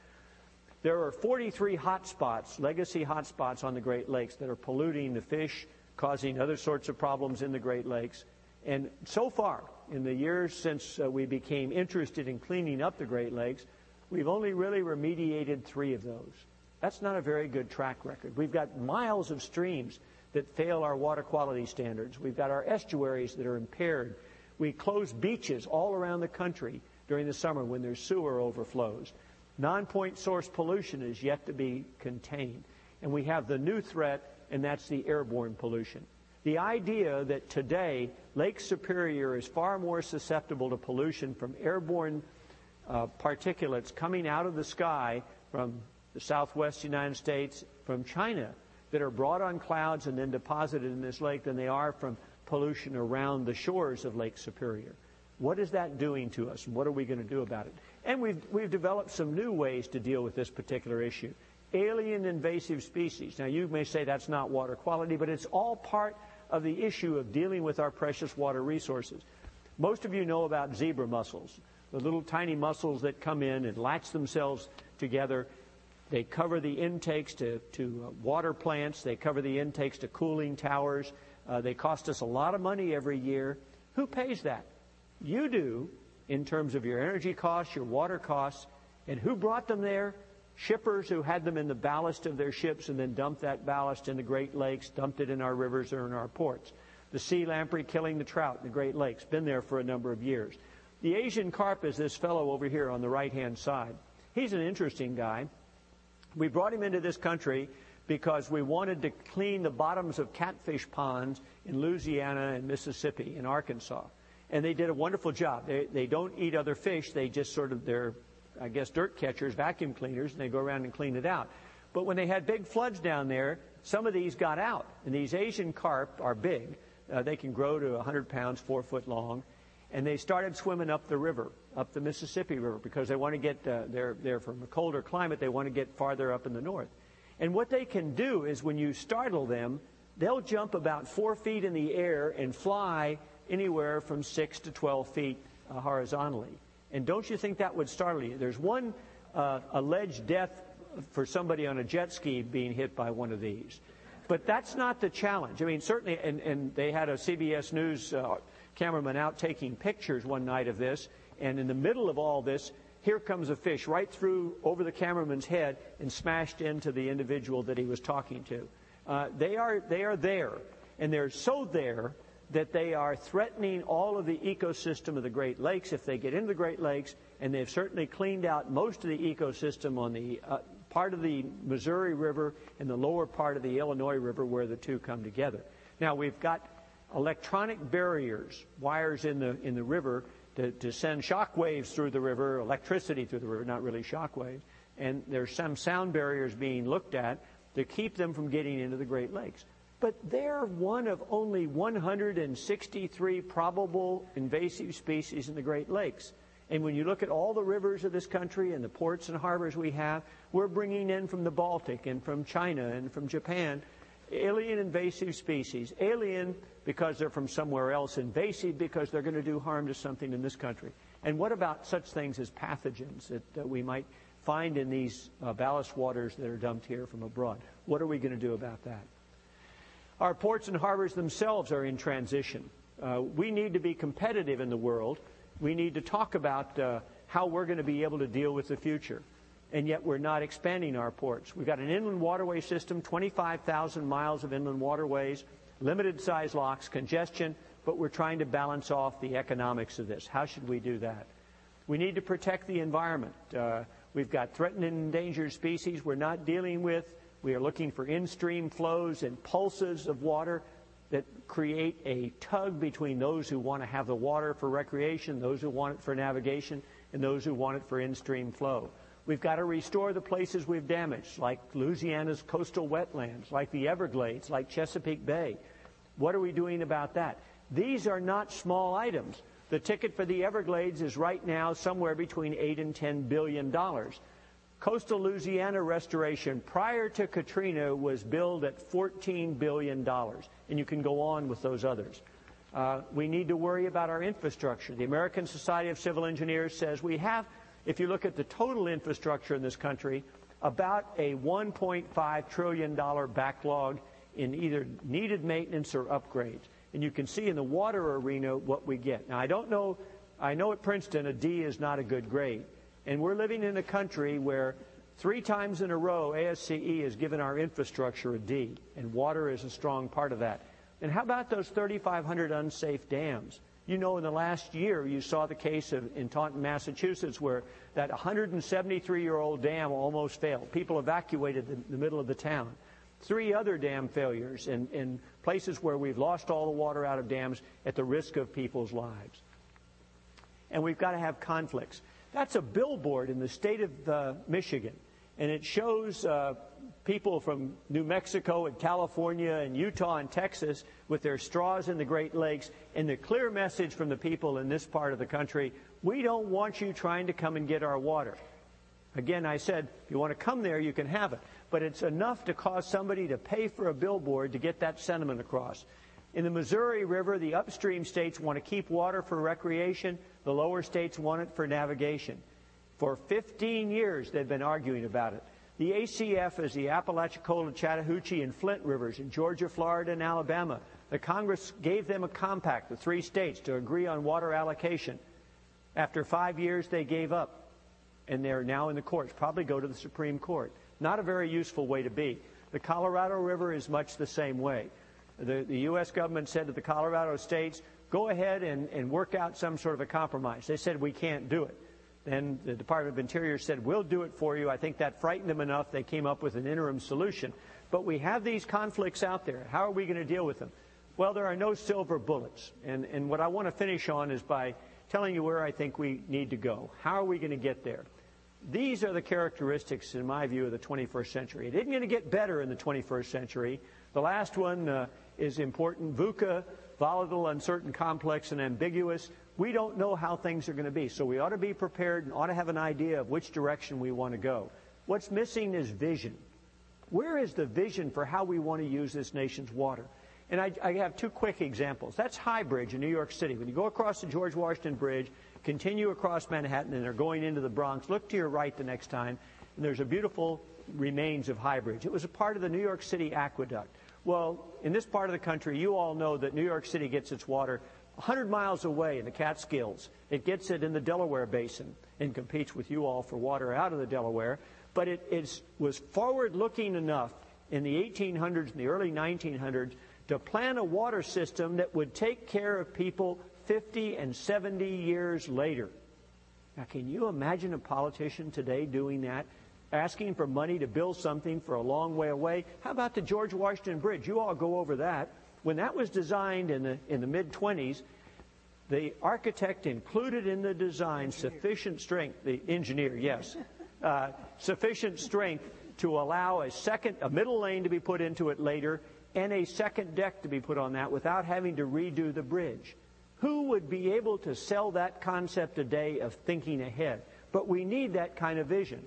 There are 43 hotspots, legacy hotspots on the Great Lakes that are polluting the fish, causing other sorts of problems in the Great Lakes. And so far, in the years since uh, we became interested in cleaning up the Great Lakes, we've only really remediated three of those. That's not a very good track record. We've got miles of streams that fail our water quality standards. We've got our estuaries that are impaired. We close beaches all around the country during the summer when there's sewer overflows. Non-point source pollution is yet to be contained. And we have the new threat, and that's the airborne pollution. The idea that today Lake Superior is far more susceptible to pollution from airborne uh, particulates coming out of the sky from the southwest United States, from China, that are brought on clouds and then deposited in this lake than they are from pollution around the shores of Lake Superior. What is that doing to us, what are we going to do about it? And we've, we've developed some new ways to deal with this particular issue. Alien invasive species. Now, you may say that's not water quality, but it's all part of the issue of dealing with our precious water resources. Most of you know about zebra mussels, the little tiny mussels that come in and latch themselves together. They cover the intakes to, to uh, water plants, they cover the intakes to cooling towers. Uh, they cost us a lot of money every year. Who pays that? You do in terms of your energy costs, your water costs. And who brought them there? Shippers who had them in the ballast of their ships and then dumped that ballast in the Great Lakes, dumped it in our rivers or in our ports. The sea lamprey killing the trout in the Great Lakes, been there for a number of years. The Asian carp is this fellow over here on the right hand side. He's an interesting guy. We brought him into this country because we wanted to clean the bottoms of catfish ponds in Louisiana and Mississippi and Arkansas. And they did a wonderful job. They, they don't eat other fish. They just sort of, they're, I guess, dirt catchers, vacuum cleaners, and they go around and clean it out. But when they had big floods down there, some of these got out. And these Asian carp are big. Uh, they can grow to 100 pounds, four foot long. And they started swimming up the river, up the Mississippi River, because they want to get, uh, they're, they're from a colder climate. They want to get farther up in the north. And what they can do is when you startle them, they'll jump about four feet in the air and fly anywhere from six to 12 feet uh, horizontally. And don't you think that would startle you? There's one uh, alleged death for somebody on a jet ski being hit by one of these. But that's not the challenge. I mean, certainly, and, and they had a CBS News uh, cameraman out taking pictures one night of this, and in the middle of all this, here comes a fish right through over the cameraman's head and smashed into the individual that he was talking to. Uh, they are they are there, and they're so there that they are threatening all of the ecosystem of the Great Lakes if they get into the Great Lakes, and they've certainly cleaned out most of the ecosystem on the uh, part of the Missouri River and the lower part of the Illinois River where the two come together. Now we've got electronic barriers, wires in the in the river to, to send shock waves through the river, electricity through the river, not really shock waves. And there's some sound barriers being looked at to keep them from getting into the Great Lakes. But they're one of only 163 probable invasive species in the Great Lakes. And when you look at all the rivers of this country and the ports and harbors we have, we're bringing in from the Baltic and from China and from Japan alien invasive species. Alien because they're from somewhere else, invasive because they're going to do harm to something in this country. And what about such things as pathogens that, that we might find in these uh, ballast waters that are dumped here from abroad? What are we going to do about that? Our ports and harbors themselves are in transition. Uh, we need to be competitive in the world. We need to talk about uh, how we're going to be able to deal with the future. And yet we're not expanding our ports. We've got an inland waterway system, 25,000 miles of inland waterways, limited size locks, congestion, but we're trying to balance off the economics of this. How should we do that? We need to protect the environment. Uh, we've got threatened and endangered species we're not dealing with. We are looking for in stream flows and pulses of water that create a tug between those who want to have the water for recreation, those who want it for navigation, and those who want it for in stream flow. We've got to restore the places we've damaged, like Louisiana's coastal wetlands, like the Everglades, like Chesapeake Bay. What are we doing about that? These are not small items. The ticket for the Everglades is right now somewhere between 8 and 10 billion dollars. Coastal Louisiana restoration prior to Katrina was billed at $14 billion, and you can go on with those others. Uh, we need to worry about our infrastructure. The American Society of Civil Engineers says we have, if you look at the total infrastructure in this country, about a $1.5 trillion backlog in either needed maintenance or upgrades. And you can see in the water arena what we get. Now, I don't know, I know at Princeton a D is not a good grade. And we're living in a country where three times in a row ASCE has given our infrastructure a D, and water is a strong part of that. And how about those 3,500 unsafe dams? You know, in the last year, you saw the case of, in Taunton, Massachusetts, where that 173 year old dam almost failed. People evacuated the, the middle of the town. Three other dam failures in, in places where we've lost all the water out of dams at the risk of people's lives. And we've got to have conflicts. That's a billboard in the state of uh, Michigan, and it shows uh, people from New Mexico and California and Utah and Texas with their straws in the Great Lakes, and the clear message from the people in this part of the country we don't want you trying to come and get our water. Again, I said, if you want to come there, you can have it. But it's enough to cause somebody to pay for a billboard to get that sentiment across. In the Missouri River, the upstream states want to keep water for recreation. The lower states want it for navigation. For 15 years, they've been arguing about it. The ACF is the Apalachicola, Chattahoochee, and Flint rivers in Georgia, Florida, and Alabama. The Congress gave them a compact, the three states, to agree on water allocation. After five years, they gave up, and they're now in the courts, probably go to the Supreme Court. Not a very useful way to be. The Colorado River is much the same way. The, the U.S. government said to the Colorado states, go ahead and, and work out some sort of a compromise. They said, we can't do it. Then the Department of Interior said, we'll do it for you. I think that frightened them enough. They came up with an interim solution. But we have these conflicts out there. How are we going to deal with them? Well, there are no silver bullets. And, and what I want to finish on is by telling you where I think we need to go. How are we going to get there? These are the characteristics, in my view, of the 21st century. It isn't going to get better in the 21st century. The last one, uh, is important. VUCA, volatile, uncertain, complex, and ambiguous. We don't know how things are going to be. So we ought to be prepared and ought to have an idea of which direction we want to go. What's missing is vision. Where is the vision for how we want to use this nation's water? And I, I, have two quick examples. That's High Bridge in New York City. When you go across the George Washington Bridge, continue across Manhattan, and are going into the Bronx, look to your right the next time, and there's a beautiful remains of High Bridge. It was a part of the New York City aqueduct. Well, in this part of the country, you all know that New York City gets its water 100 miles away in the Catskills. It gets it in the Delaware Basin and competes with you all for water out of the Delaware. But it was forward looking enough in the 1800s and the early 1900s to plan a water system that would take care of people 50 and 70 years later. Now, can you imagine a politician today doing that? Asking for money to build something for a long way away. How about the George Washington Bridge? You all go over that. When that was designed in the, in the mid 20s, the architect included in the design sufficient strength, the engineer, yes, uh, sufficient strength to allow a second, a middle lane to be put into it later and a second deck to be put on that without having to redo the bridge. Who would be able to sell that concept today of thinking ahead? But we need that kind of vision.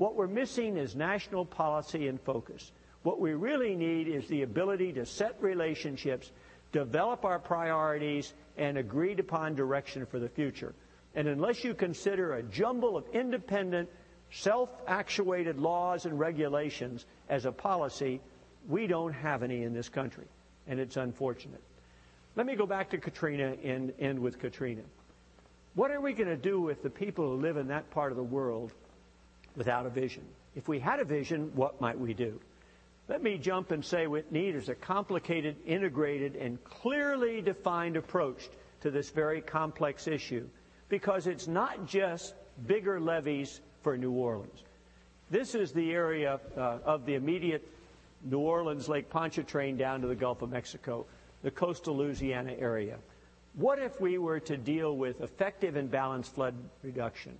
What we're missing is national policy and focus. What we really need is the ability to set relationships, develop our priorities, and agreed upon direction for the future. And unless you consider a jumble of independent, self actuated laws and regulations as a policy, we don't have any in this country. And it's unfortunate. Let me go back to Katrina and end with Katrina. What are we going to do with the people who live in that part of the world without a vision. If we had a vision, what might we do? Let me jump and say what need is a complicated, integrated, and clearly defined approach to this very complex issue because it's not just bigger levees for New Orleans. This is the area uh, of the immediate New Orleans Lake Pontchartrain down to the Gulf of Mexico, the coastal Louisiana area. What if we were to deal with effective and balanced flood reduction?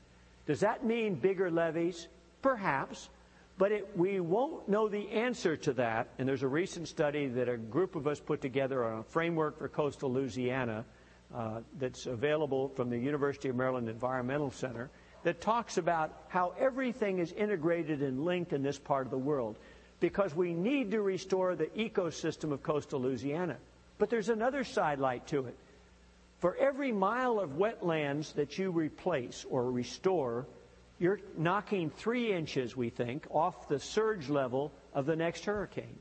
Does that mean bigger levees? Perhaps. But it, we won't know the answer to that. And there's a recent study that a group of us put together on a framework for coastal Louisiana uh, that's available from the University of Maryland Environmental Center that talks about how everything is integrated and linked in this part of the world because we need to restore the ecosystem of coastal Louisiana. But there's another sidelight to it. For every mile of wetlands that you replace or restore, you're knocking three inches, we think, off the surge level of the next hurricane.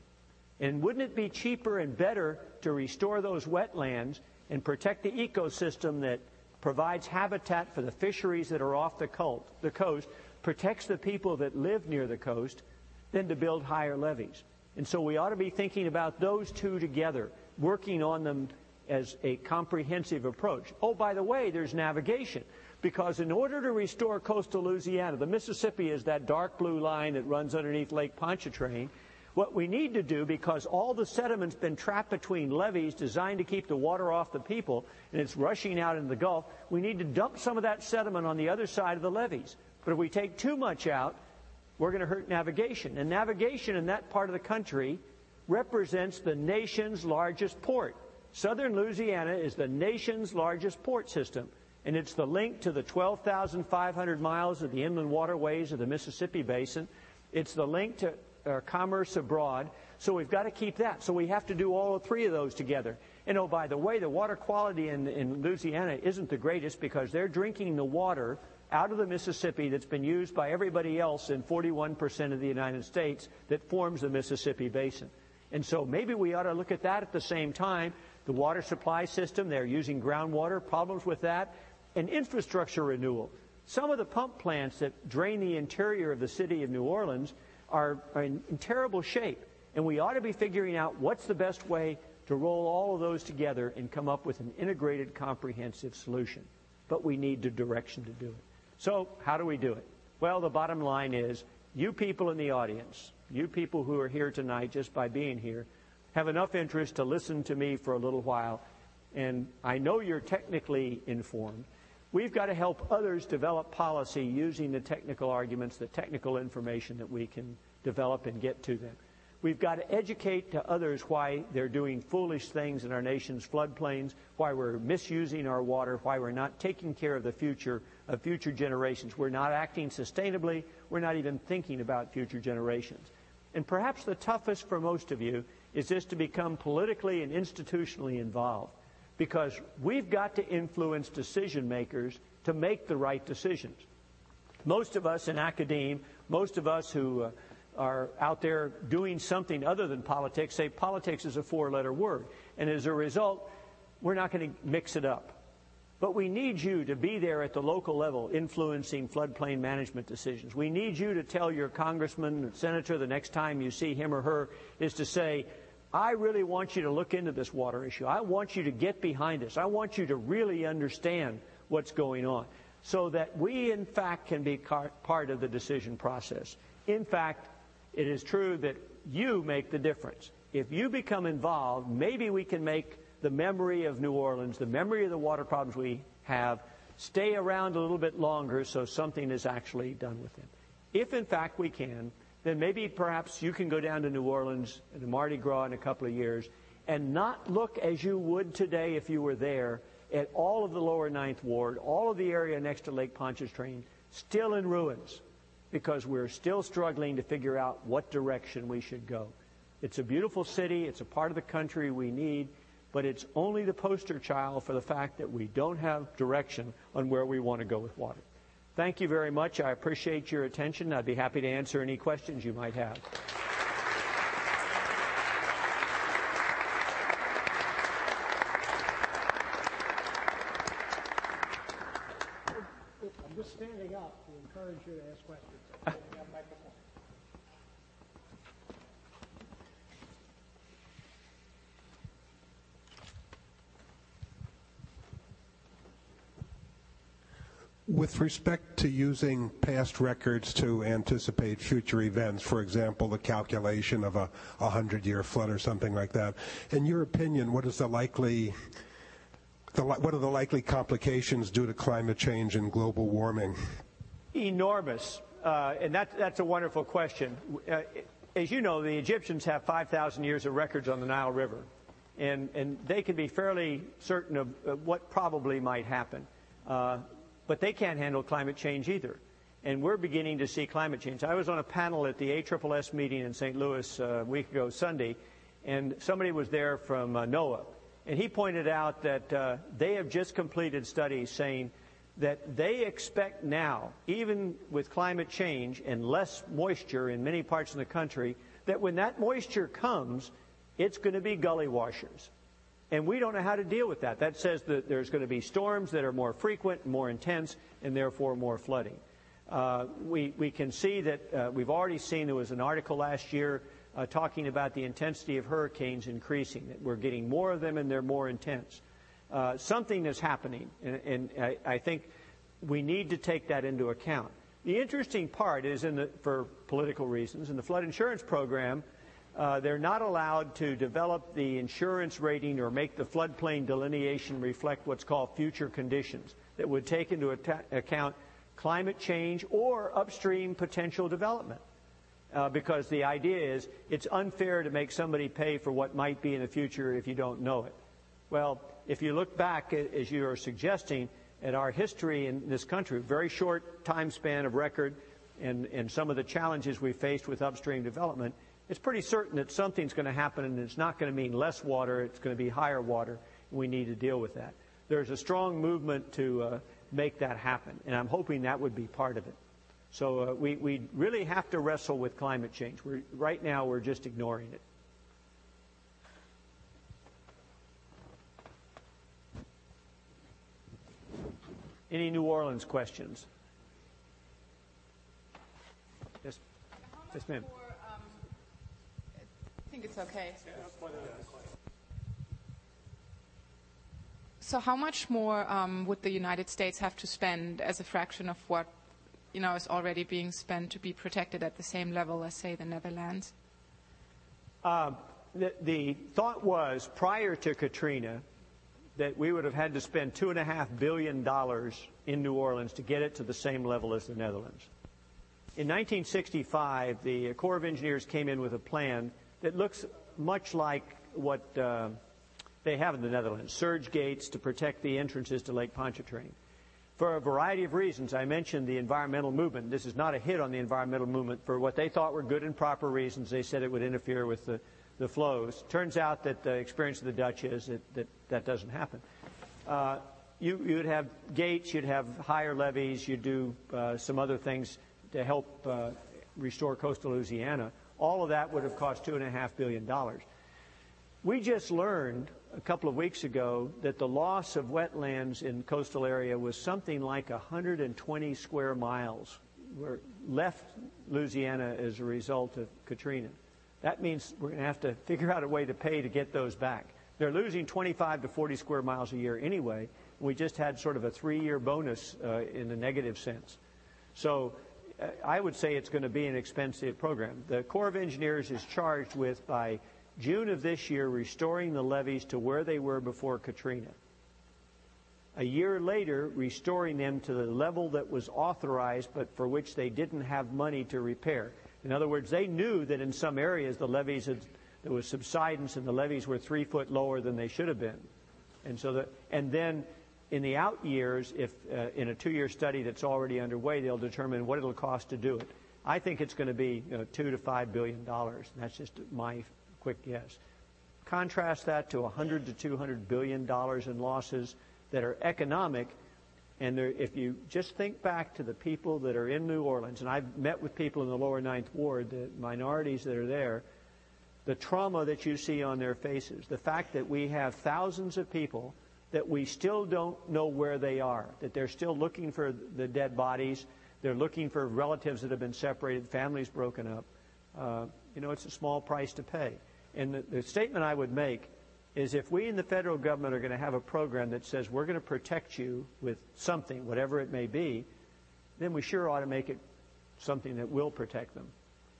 And wouldn't it be cheaper and better to restore those wetlands and protect the ecosystem that provides habitat for the fisheries that are off the, cult, the coast, protects the people that live near the coast, than to build higher levees. And so we ought to be thinking about those two together, working on them as a comprehensive approach. Oh, by the way, there's navigation. Because in order to restore coastal Louisiana, the Mississippi is that dark blue line that runs underneath Lake Pontchartrain. What we need to do, because all the sediment's been trapped between levees designed to keep the water off the people, and it's rushing out into the Gulf, we need to dump some of that sediment on the other side of the levees. But if we take too much out, we're going to hurt navigation. And navigation in that part of the country represents the nation's largest port. Southern Louisiana is the nation's largest port system, and it's the link to the 12,500 miles of the inland waterways of the Mississippi Basin. It's the link to uh, commerce abroad. So we've got to keep that. So we have to do all three of those together. And oh, by the way, the water quality in, in Louisiana isn't the greatest because they're drinking the water out of the Mississippi that's been used by everybody else in 41% of the United States that forms the Mississippi Basin. And so maybe we ought to look at that at the same time. The water supply system, they're using groundwater, problems with that, and infrastructure renewal. Some of the pump plants that drain the interior of the city of New Orleans are, are in, in terrible shape. And we ought to be figuring out what's the best way to roll all of those together and come up with an integrated, comprehensive solution. But we need the direction to do it. So, how do we do it? Well, the bottom line is you people in the audience, you people who are here tonight just by being here, have enough interest to listen to me for a little while. And I know you're technically informed. We've got to help others develop policy using the technical arguments, the technical information that we can develop and get to them. We've got to educate to others why they're doing foolish things in our nation's floodplains, why we're misusing our water, why we're not taking care of the future of future generations. We're not acting sustainably. We're not even thinking about future generations. And perhaps the toughest for most of you is just to become politically and institutionally involved because we've got to influence decision makers to make the right decisions. Most of us in academia, most of us who uh, are out there doing something other than politics say politics is a four letter word. And as a result, we're not going to mix it up. But we need you to be there at the local level influencing floodplain management decisions. We need you to tell your congressman and senator the next time you see him or her is to say, I really want you to look into this water issue. I want you to get behind this. I want you to really understand what's going on so that we, in fact, can be part of the decision process. In fact, it is true that you make the difference. If you become involved, maybe we can make the memory of New Orleans, the memory of the water problems we have, stay around a little bit longer so something is actually done with them. If, in fact, we can, then maybe perhaps you can go down to New Orleans at Mardi Gras in a couple of years and not look as you would today if you were there at all of the lower Ninth Ward, all of the area next to Lake Pontchartrain, still in ruins because we're still struggling to figure out what direction we should go. It's a beautiful city. It's a part of the country we need, but it's only the poster child for the fact that we don't have direction on where we want to go with water. Thank you very much. I appreciate your attention. I'd be happy to answer any questions you might have. I'm just standing up to encourage encourage you to ask questions. With respect to using past records to anticipate future events, for example, the calculation of a 100-year flood or something like that, in your opinion, what is the likely the, what are the likely complications due to climate change and global warming? Enormous. Uh, and that, that's a wonderful question. Uh, as you know, the Egyptians have 5,000 years of records on the Nile River, and, and they can be fairly certain of, of what probably might happen. Uh, but they can't handle climate change either. And we're beginning to see climate change. I was on a panel at the AAAS meeting in St. Louis uh, a week ago Sunday, and somebody was there from uh, NOAA. And he pointed out that uh, they have just completed studies saying that they expect now, even with climate change and less moisture in many parts of the country, that when that moisture comes, it's going to be gully washers. And we don't know how to deal with that. That says that there's going to be storms that are more frequent, more intense, and therefore more flooding. Uh, we, we can see that uh, we've already seen there was an article last year uh, talking about the intensity of hurricanes increasing, that we're getting more of them and they're more intense. Uh, something is happening, and, and I, I, think we need to take that into account. The interesting part is, in the, for political reasons, in the flood insurance program, uh, they're not allowed to develop the insurance rating or make the floodplain delineation reflect what's called future conditions that would take into account climate change or upstream potential development. Uh, because the idea is it's unfair to make somebody pay for what might be in the future if you don't know it. Well, if you look back, as you are suggesting, at our history in this country, very short time span of record, and, and some of the challenges we faced with upstream development, it's pretty certain that something's going to happen and it's not going to mean less water, it's going to be higher water. And we need to deal with that. There's a strong movement to uh, make that happen, and I'm hoping that would be part of it. So uh, we, we really have to wrestle with climate change. We're, right now, we're just ignoring it. Any New Orleans questions? Yes, yes, ma'am think it's okay. So, how much more um, would the United States have to spend as a fraction of what you know is already being spent to be protected at the same level as, say, the Netherlands? Uh, the, the thought was prior to Katrina that we would have had to spend two and a half billion dollars in New Orleans to get it to the same level as the Netherlands. In 1965, the Corps of Engineers came in with a plan that looks much like what uh, they have in the Netherlands surge gates to protect the entrances to Lake Pontchartrain. For a variety of reasons, I mentioned the environmental movement. This is not a hit on the environmental movement. For what they thought were good and proper reasons, they said it would interfere with the, the flows. Turns out that the experience of the Dutch is that that, that doesn't happen. Uh, you, you'd have gates, you'd have higher levees, you'd do uh, some other things to help uh, restore coastal Louisiana. All of that would have cost $2.5 billion. We just learned a couple of weeks ago that the loss of wetlands in coastal area was something like 120 square miles were left Louisiana as a result of Katrina. That means we're going to have to figure out a way to pay to get those back. They're losing 25 to 40 square miles a year anyway. We just had sort of a three-year bonus uh, in the negative sense. So I would say it's going to be an expensive program. The Corps of Engineers is charged with, by June of this year, restoring the levees to where they were before Katrina. A year later, restoring them to the level that was authorized, but for which they didn't have money to repair. In other words, they knew that in some areas the levees had, there was subsidence and the levees were three foot lower than they should have been. And so that, and then in the out years, if uh, in a two-year study that's already underway, they'll determine what it'll cost to do it. I think it's going to be you know, two to five billion dollars. That's just my quick guess. Contrast that to 100 to 200 billion dollars in losses that are economic. And if you just think back to the people that are in New Orleans, and I've met with people in the lower ninth ward, the minorities that are there, the trauma that you see on their faces, the fact that we have thousands of people that we still don't know where they are, that they're still looking for the dead bodies, They're looking for relatives that have been separated, families broken up. Uh, you know, it's a small price to pay. And the, the statement I would make is if we in the federal government are going to have a program that says we're going to protect you with something, whatever it may be, then we sure ought to make it something that will protect them.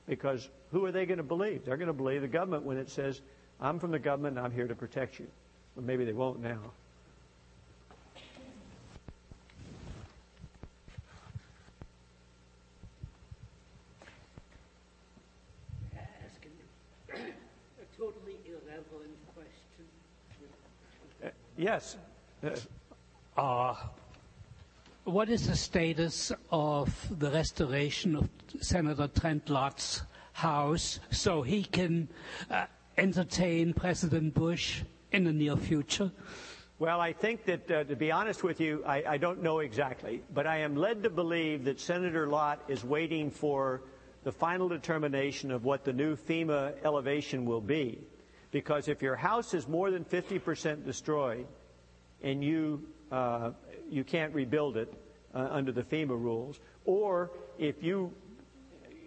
Because who are they going to believe? They're going to believe the government when it says, I'm from the government and I'm here to protect you. Well, maybe they won't now. ask an- a totally irrelevant question. Yes. Uh, What is the status of the restoration of Senator Trent Lott's house so he can uh, entertain President Bush in the near future? Well, I think that, uh, to be honest with you, I, I don't know exactly, but I am led to believe that Senator Lott is waiting for the final determination of what the new FEMA elevation will be. Because if your house is more than 50% destroyed and you, uh, you can't rebuild it uh, under the FEMA rules, or if you,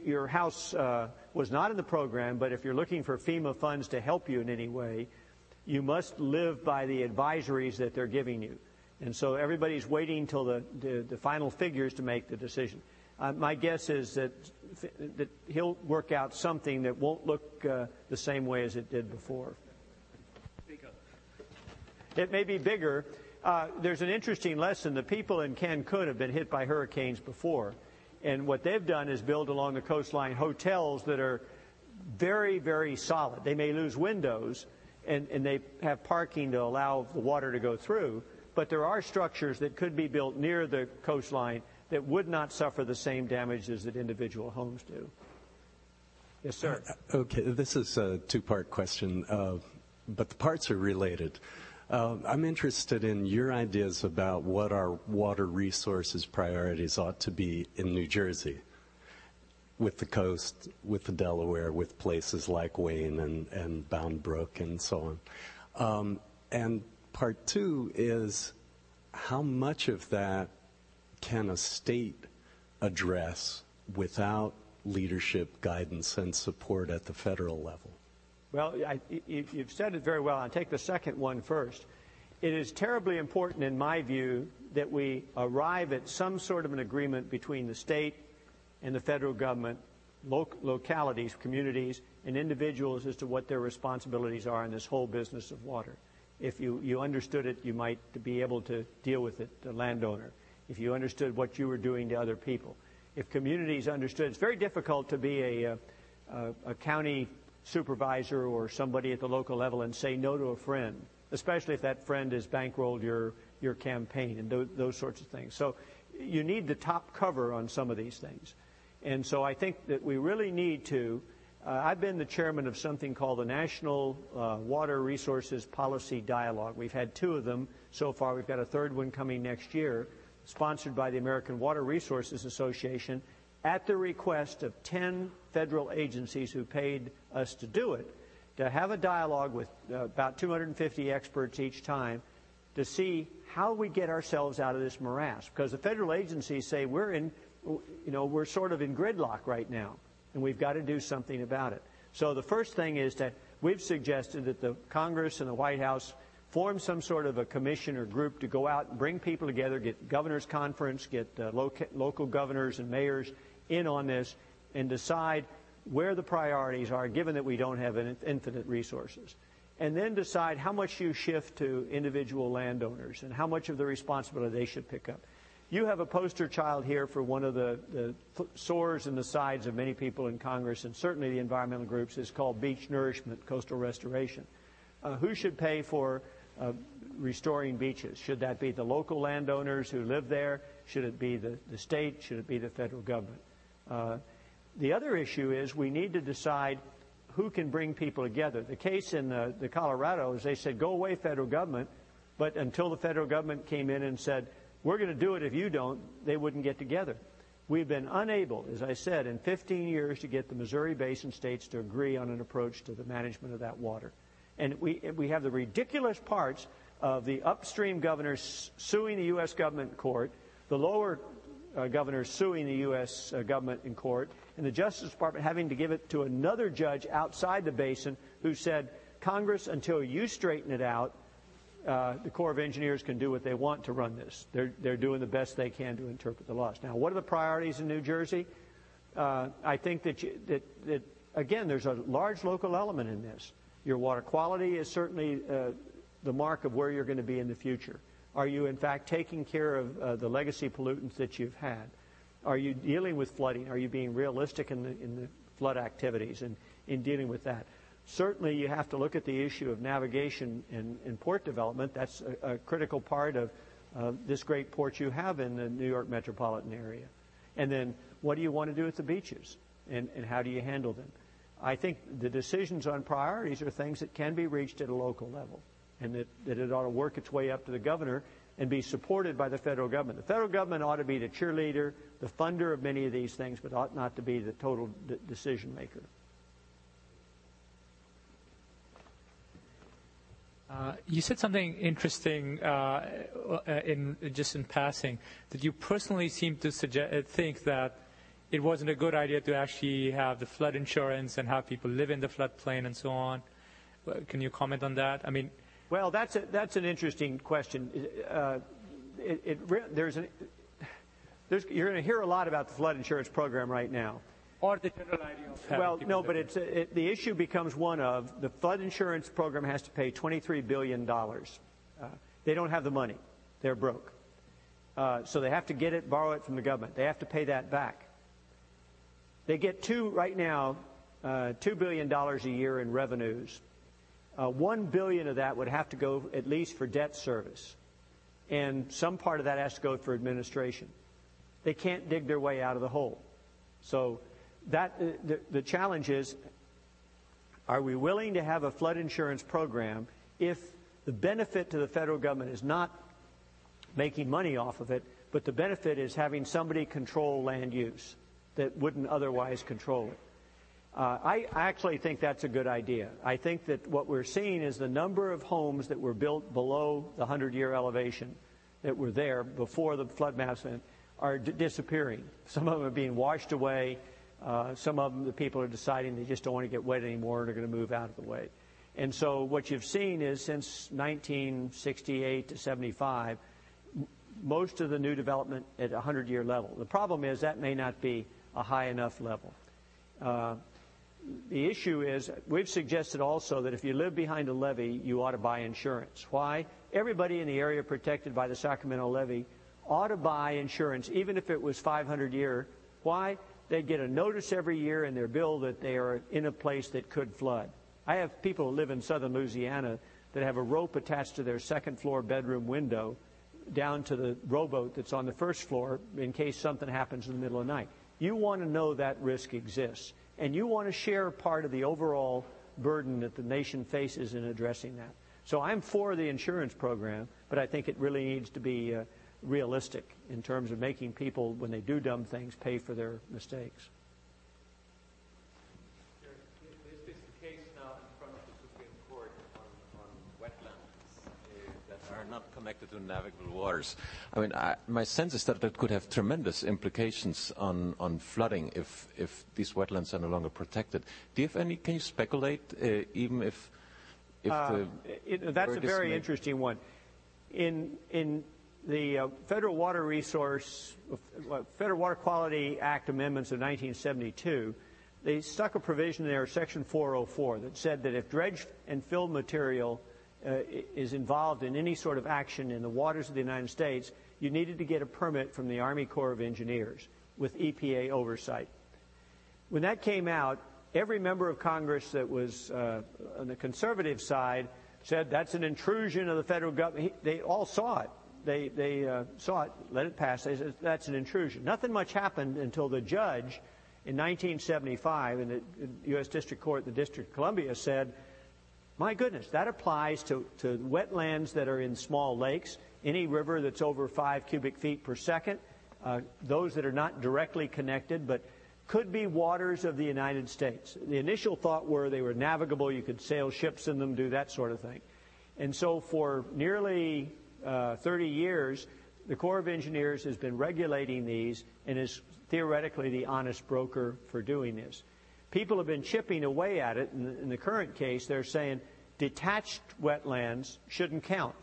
your house uh, was not in the program, but if you're looking for FEMA funds to help you in any way, you must live by the advisories that they're giving you. And so everybody's waiting until the, the, the final figures to make the decision. Uh, my guess is that, that he'll work out something that won't look uh, the same way as it did before. It may be bigger. Uh, there's an interesting lesson. The people in Cancun have been hit by hurricanes before. And what they've done is build along the coastline hotels that are very, very solid. They may lose windows, and, and they have parking to allow the water to go through. But there are structures that could be built near the coastline that would not suffer the same damages that individual homes do. Yes, sir. Okay, this is a two-part question, uh, but the parts are related. Uh, I'm interested in your ideas about what our water resources priorities ought to be in New Jersey, with the coast, with the Delaware, with places like Wayne and, and Bound Brook and so on. Um, and part two is how much of that can a state address without leadership, guidance, and support at the federal level? Well, I, you- you've said it very well. I'll take the second one first. It is terribly important, in my view, that we arrive at some sort of an agreement between the state and the federal government, loc- localities, communities, and individuals as to what their responsibilities are in this whole business of water. If you, you understood it, you might be able to deal with it, the landowner. If you understood what you were doing to other people. If communities understood, it's very difficult to be a, uh, a, a county supervisor or somebody at the local level and say no to a friend, especially if that friend has bankrolled your, your campaign and those, those sorts of things. So you need the top cover on some of these things. And so I think that we really need to. Uh, I've been the chairman of something called the National uh, Water Resources Policy Dialogue. We've had two of them so far. We've got a third one coming next year, sponsored by the American Water Resources Association at the request of 10 federal agencies who paid us to do it, to have a dialogue with uh, about 250 experts each time to see how we get ourselves out of this morass. Because the federal agencies say we're in, you know, we're sort of in gridlock right now, and we've got to do something about it. So the first thing is that we've suggested that the Congress and the White House form some sort of a commission or group to go out and bring people together, get governors' conference, get uh, loca- local governors and mayors in on this, and decide where the priorities are, given that we don't have an infinite resources. And then decide how much you shift to individual landowners and how much of the responsibility they should pick up. You have a poster child here for one of the, the th- sores in the sides of many people in Congress, and certainly the environmental groups, is called beach nourishment, coastal restoration. Uh, who should pay for uh, restoring beaches? Should that be the local landowners who live there? Should it be the, the state? Should it be the federal government? Uh, the other issue is we need to decide who can bring people together. The case in the, the Colorado is they said, go away, federal government. But until the federal government came in and said, we're going to do it if you don't, they wouldn't get together. We've been unable, as I said, in 15 years to get the Missouri Basin states to agree on an approach to the management of that water. And we, we have the ridiculous parts of the upstream governors suing the U.S. government court, the lower uh, governors suing the U.S. Uh, government in court, and the Justice Department having to give it to another judge outside the basin who said, Congress, until you straighten it out, uh, the Corps of Engineers can do what they want to run this. They're, they're doing the best they can to interpret the laws. Now, what are the priorities in New Jersey? Uh, I think that, you, that, that, again, there's a large local element in this. Your water quality is certainly uh, the mark of where you're going to be in the future. Are you, in fact, taking care of uh, the legacy pollutants that you've had? Are you dealing with flooding? Are you being realistic in the, in the flood activities and in dealing with that? Certainly, you have to look at the issue of navigation and, and port development. That's a, a critical part of uh, this great port you have in the New York metropolitan area. And then, what do you want to do with the beaches? And, and how do you handle them? I think the decisions on priorities are things that can be reached at a local level and that, that it ought to work its way up to the governor and be supported by the federal government. The federal government ought to be the cheerleader, the funder of many of these things, but ought not to be the total d- decision maker. Uh, you said something interesting uh, in just in passing that you personally seem to suggest, uh, think that it wasn't a good idea to actually have the flood insurance and have people live in the floodplain and so on. Can you comment on that? I mean, well, that's a, that's an interesting question. Uh, it, it, there's an, there's, you're going to hear a lot about the flood insurance program right now. Or the general idea of Well, no, but it's it, the issue becomes one of the flood insurance program has to pay 23 billion dollars. Uh, they don't have the money; they're broke, uh, so they have to get it, borrow it from the government. They have to pay that back. They get two right now, uh, two billion dollars a year in revenues uh, one billion of that would have to go at least for debt service, and some part of that has to go for administration. They can't dig their way out of the hole. So that uh, the, the challenge is: Are we willing to have a flood insurance program if the benefit to the federal government is not making money off of it, but the benefit is having somebody control land use that wouldn't otherwise control it? Uh, I actually think that's a good idea. I think that what we're seeing is the number of homes that were built below the 100 year elevation that were there before the flood maps are d- disappearing. Some of them are being washed away. Uh, some of them, the people are deciding they just don't want to get wet anymore and are going to move out of the way. And so what you've seen is since 1968 to 75, m- most of the new development at a 100 year level. The problem is that may not be a high enough level. Uh, the issue is we've suggested also that if you live behind a levee, you ought to buy insurance. Why? Everybody in the area protected by the Sacramento levee ought to buy insurance, even if it was 500 year. Why? They get a notice every year in their bill that they are in a place that could flood. I have people who live in southern Louisiana that have a rope attached to their second floor bedroom window down to the rowboat that's on the first floor in case something happens in the middle of the night. You want to know that risk exists and you want to share part of the overall burden that the nation faces in addressing that. So I'm for the insurance program, but I think it really needs to be uh, realistic in terms of making people, when they do dumb things, pay for their mistakes. are not connected to navigable waters. I mean, I, my sense is that that could have tremendous implications on, on flooding if, if these wetlands are no longer protected. Do you have any, can you speculate, uh, even if, if uh, the... It, that's a very may... interesting one. In, in the uh, Federal Water Resource, uh, Federal Water Quality Act amendments of 1972, they stuck a provision there, Section 404, that said that if dredge and fill material is involved in any sort of action in the waters of the United States, you needed to get a permit from the Army Corps of Engineers with EPA oversight. When that came out, every member of Congress that was uh, on the conservative side said that's an intrusion of the federal government. They all saw it. They, they uh, saw it, let it pass. They said that's an intrusion. Nothing much happened until the judge in 1975 in the U.S. District Court, the District of Columbia, said my goodness, that applies to, to wetlands that are in small lakes, any river that's over five cubic feet per second, uh, those that are not directly connected, but could be waters of the United States. The initial thought were they were navigable, you could sail ships in them, do that sort of thing. And so for nearly uh, 30 years, the Corps of Engineers has been regulating these and is theoretically the honest broker for doing this. People have been chipping away at it. In the, in the current case, they're saying detached wetlands shouldn't count.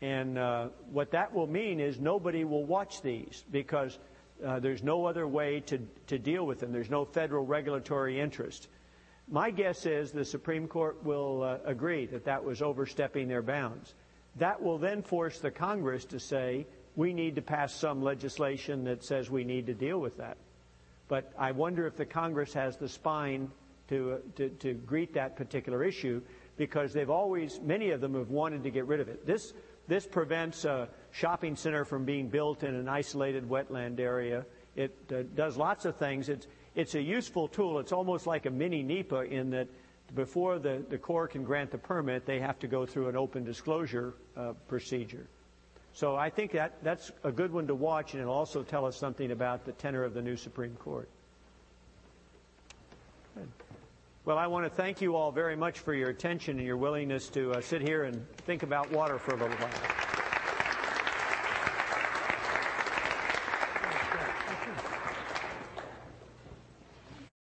And uh, what that will mean is nobody will watch these because uh, there's no other way to, to deal with them. There's no federal regulatory interest. My guess is the Supreme Court will uh, agree that that was overstepping their bounds. That will then force the Congress to say, we need to pass some legislation that says we need to deal with that. But I wonder if the Congress has the spine to, uh, to, to greet that particular issue because they've always, many of them have wanted to get rid of it. This, this prevents a shopping center from being built in an isolated wetland area. It uh, does lots of things. It's, it's a useful tool. It's almost like a mini NEPA in that before the, the Corps can grant the permit, they have to go through an open disclosure uh, procedure. So I think that, that's a good one to watch, and it'll also tell us something about the tenor of the new Supreme Court. Good. Well, I want to thank you all very much for your attention and your willingness to uh, sit here and think about water for a little while.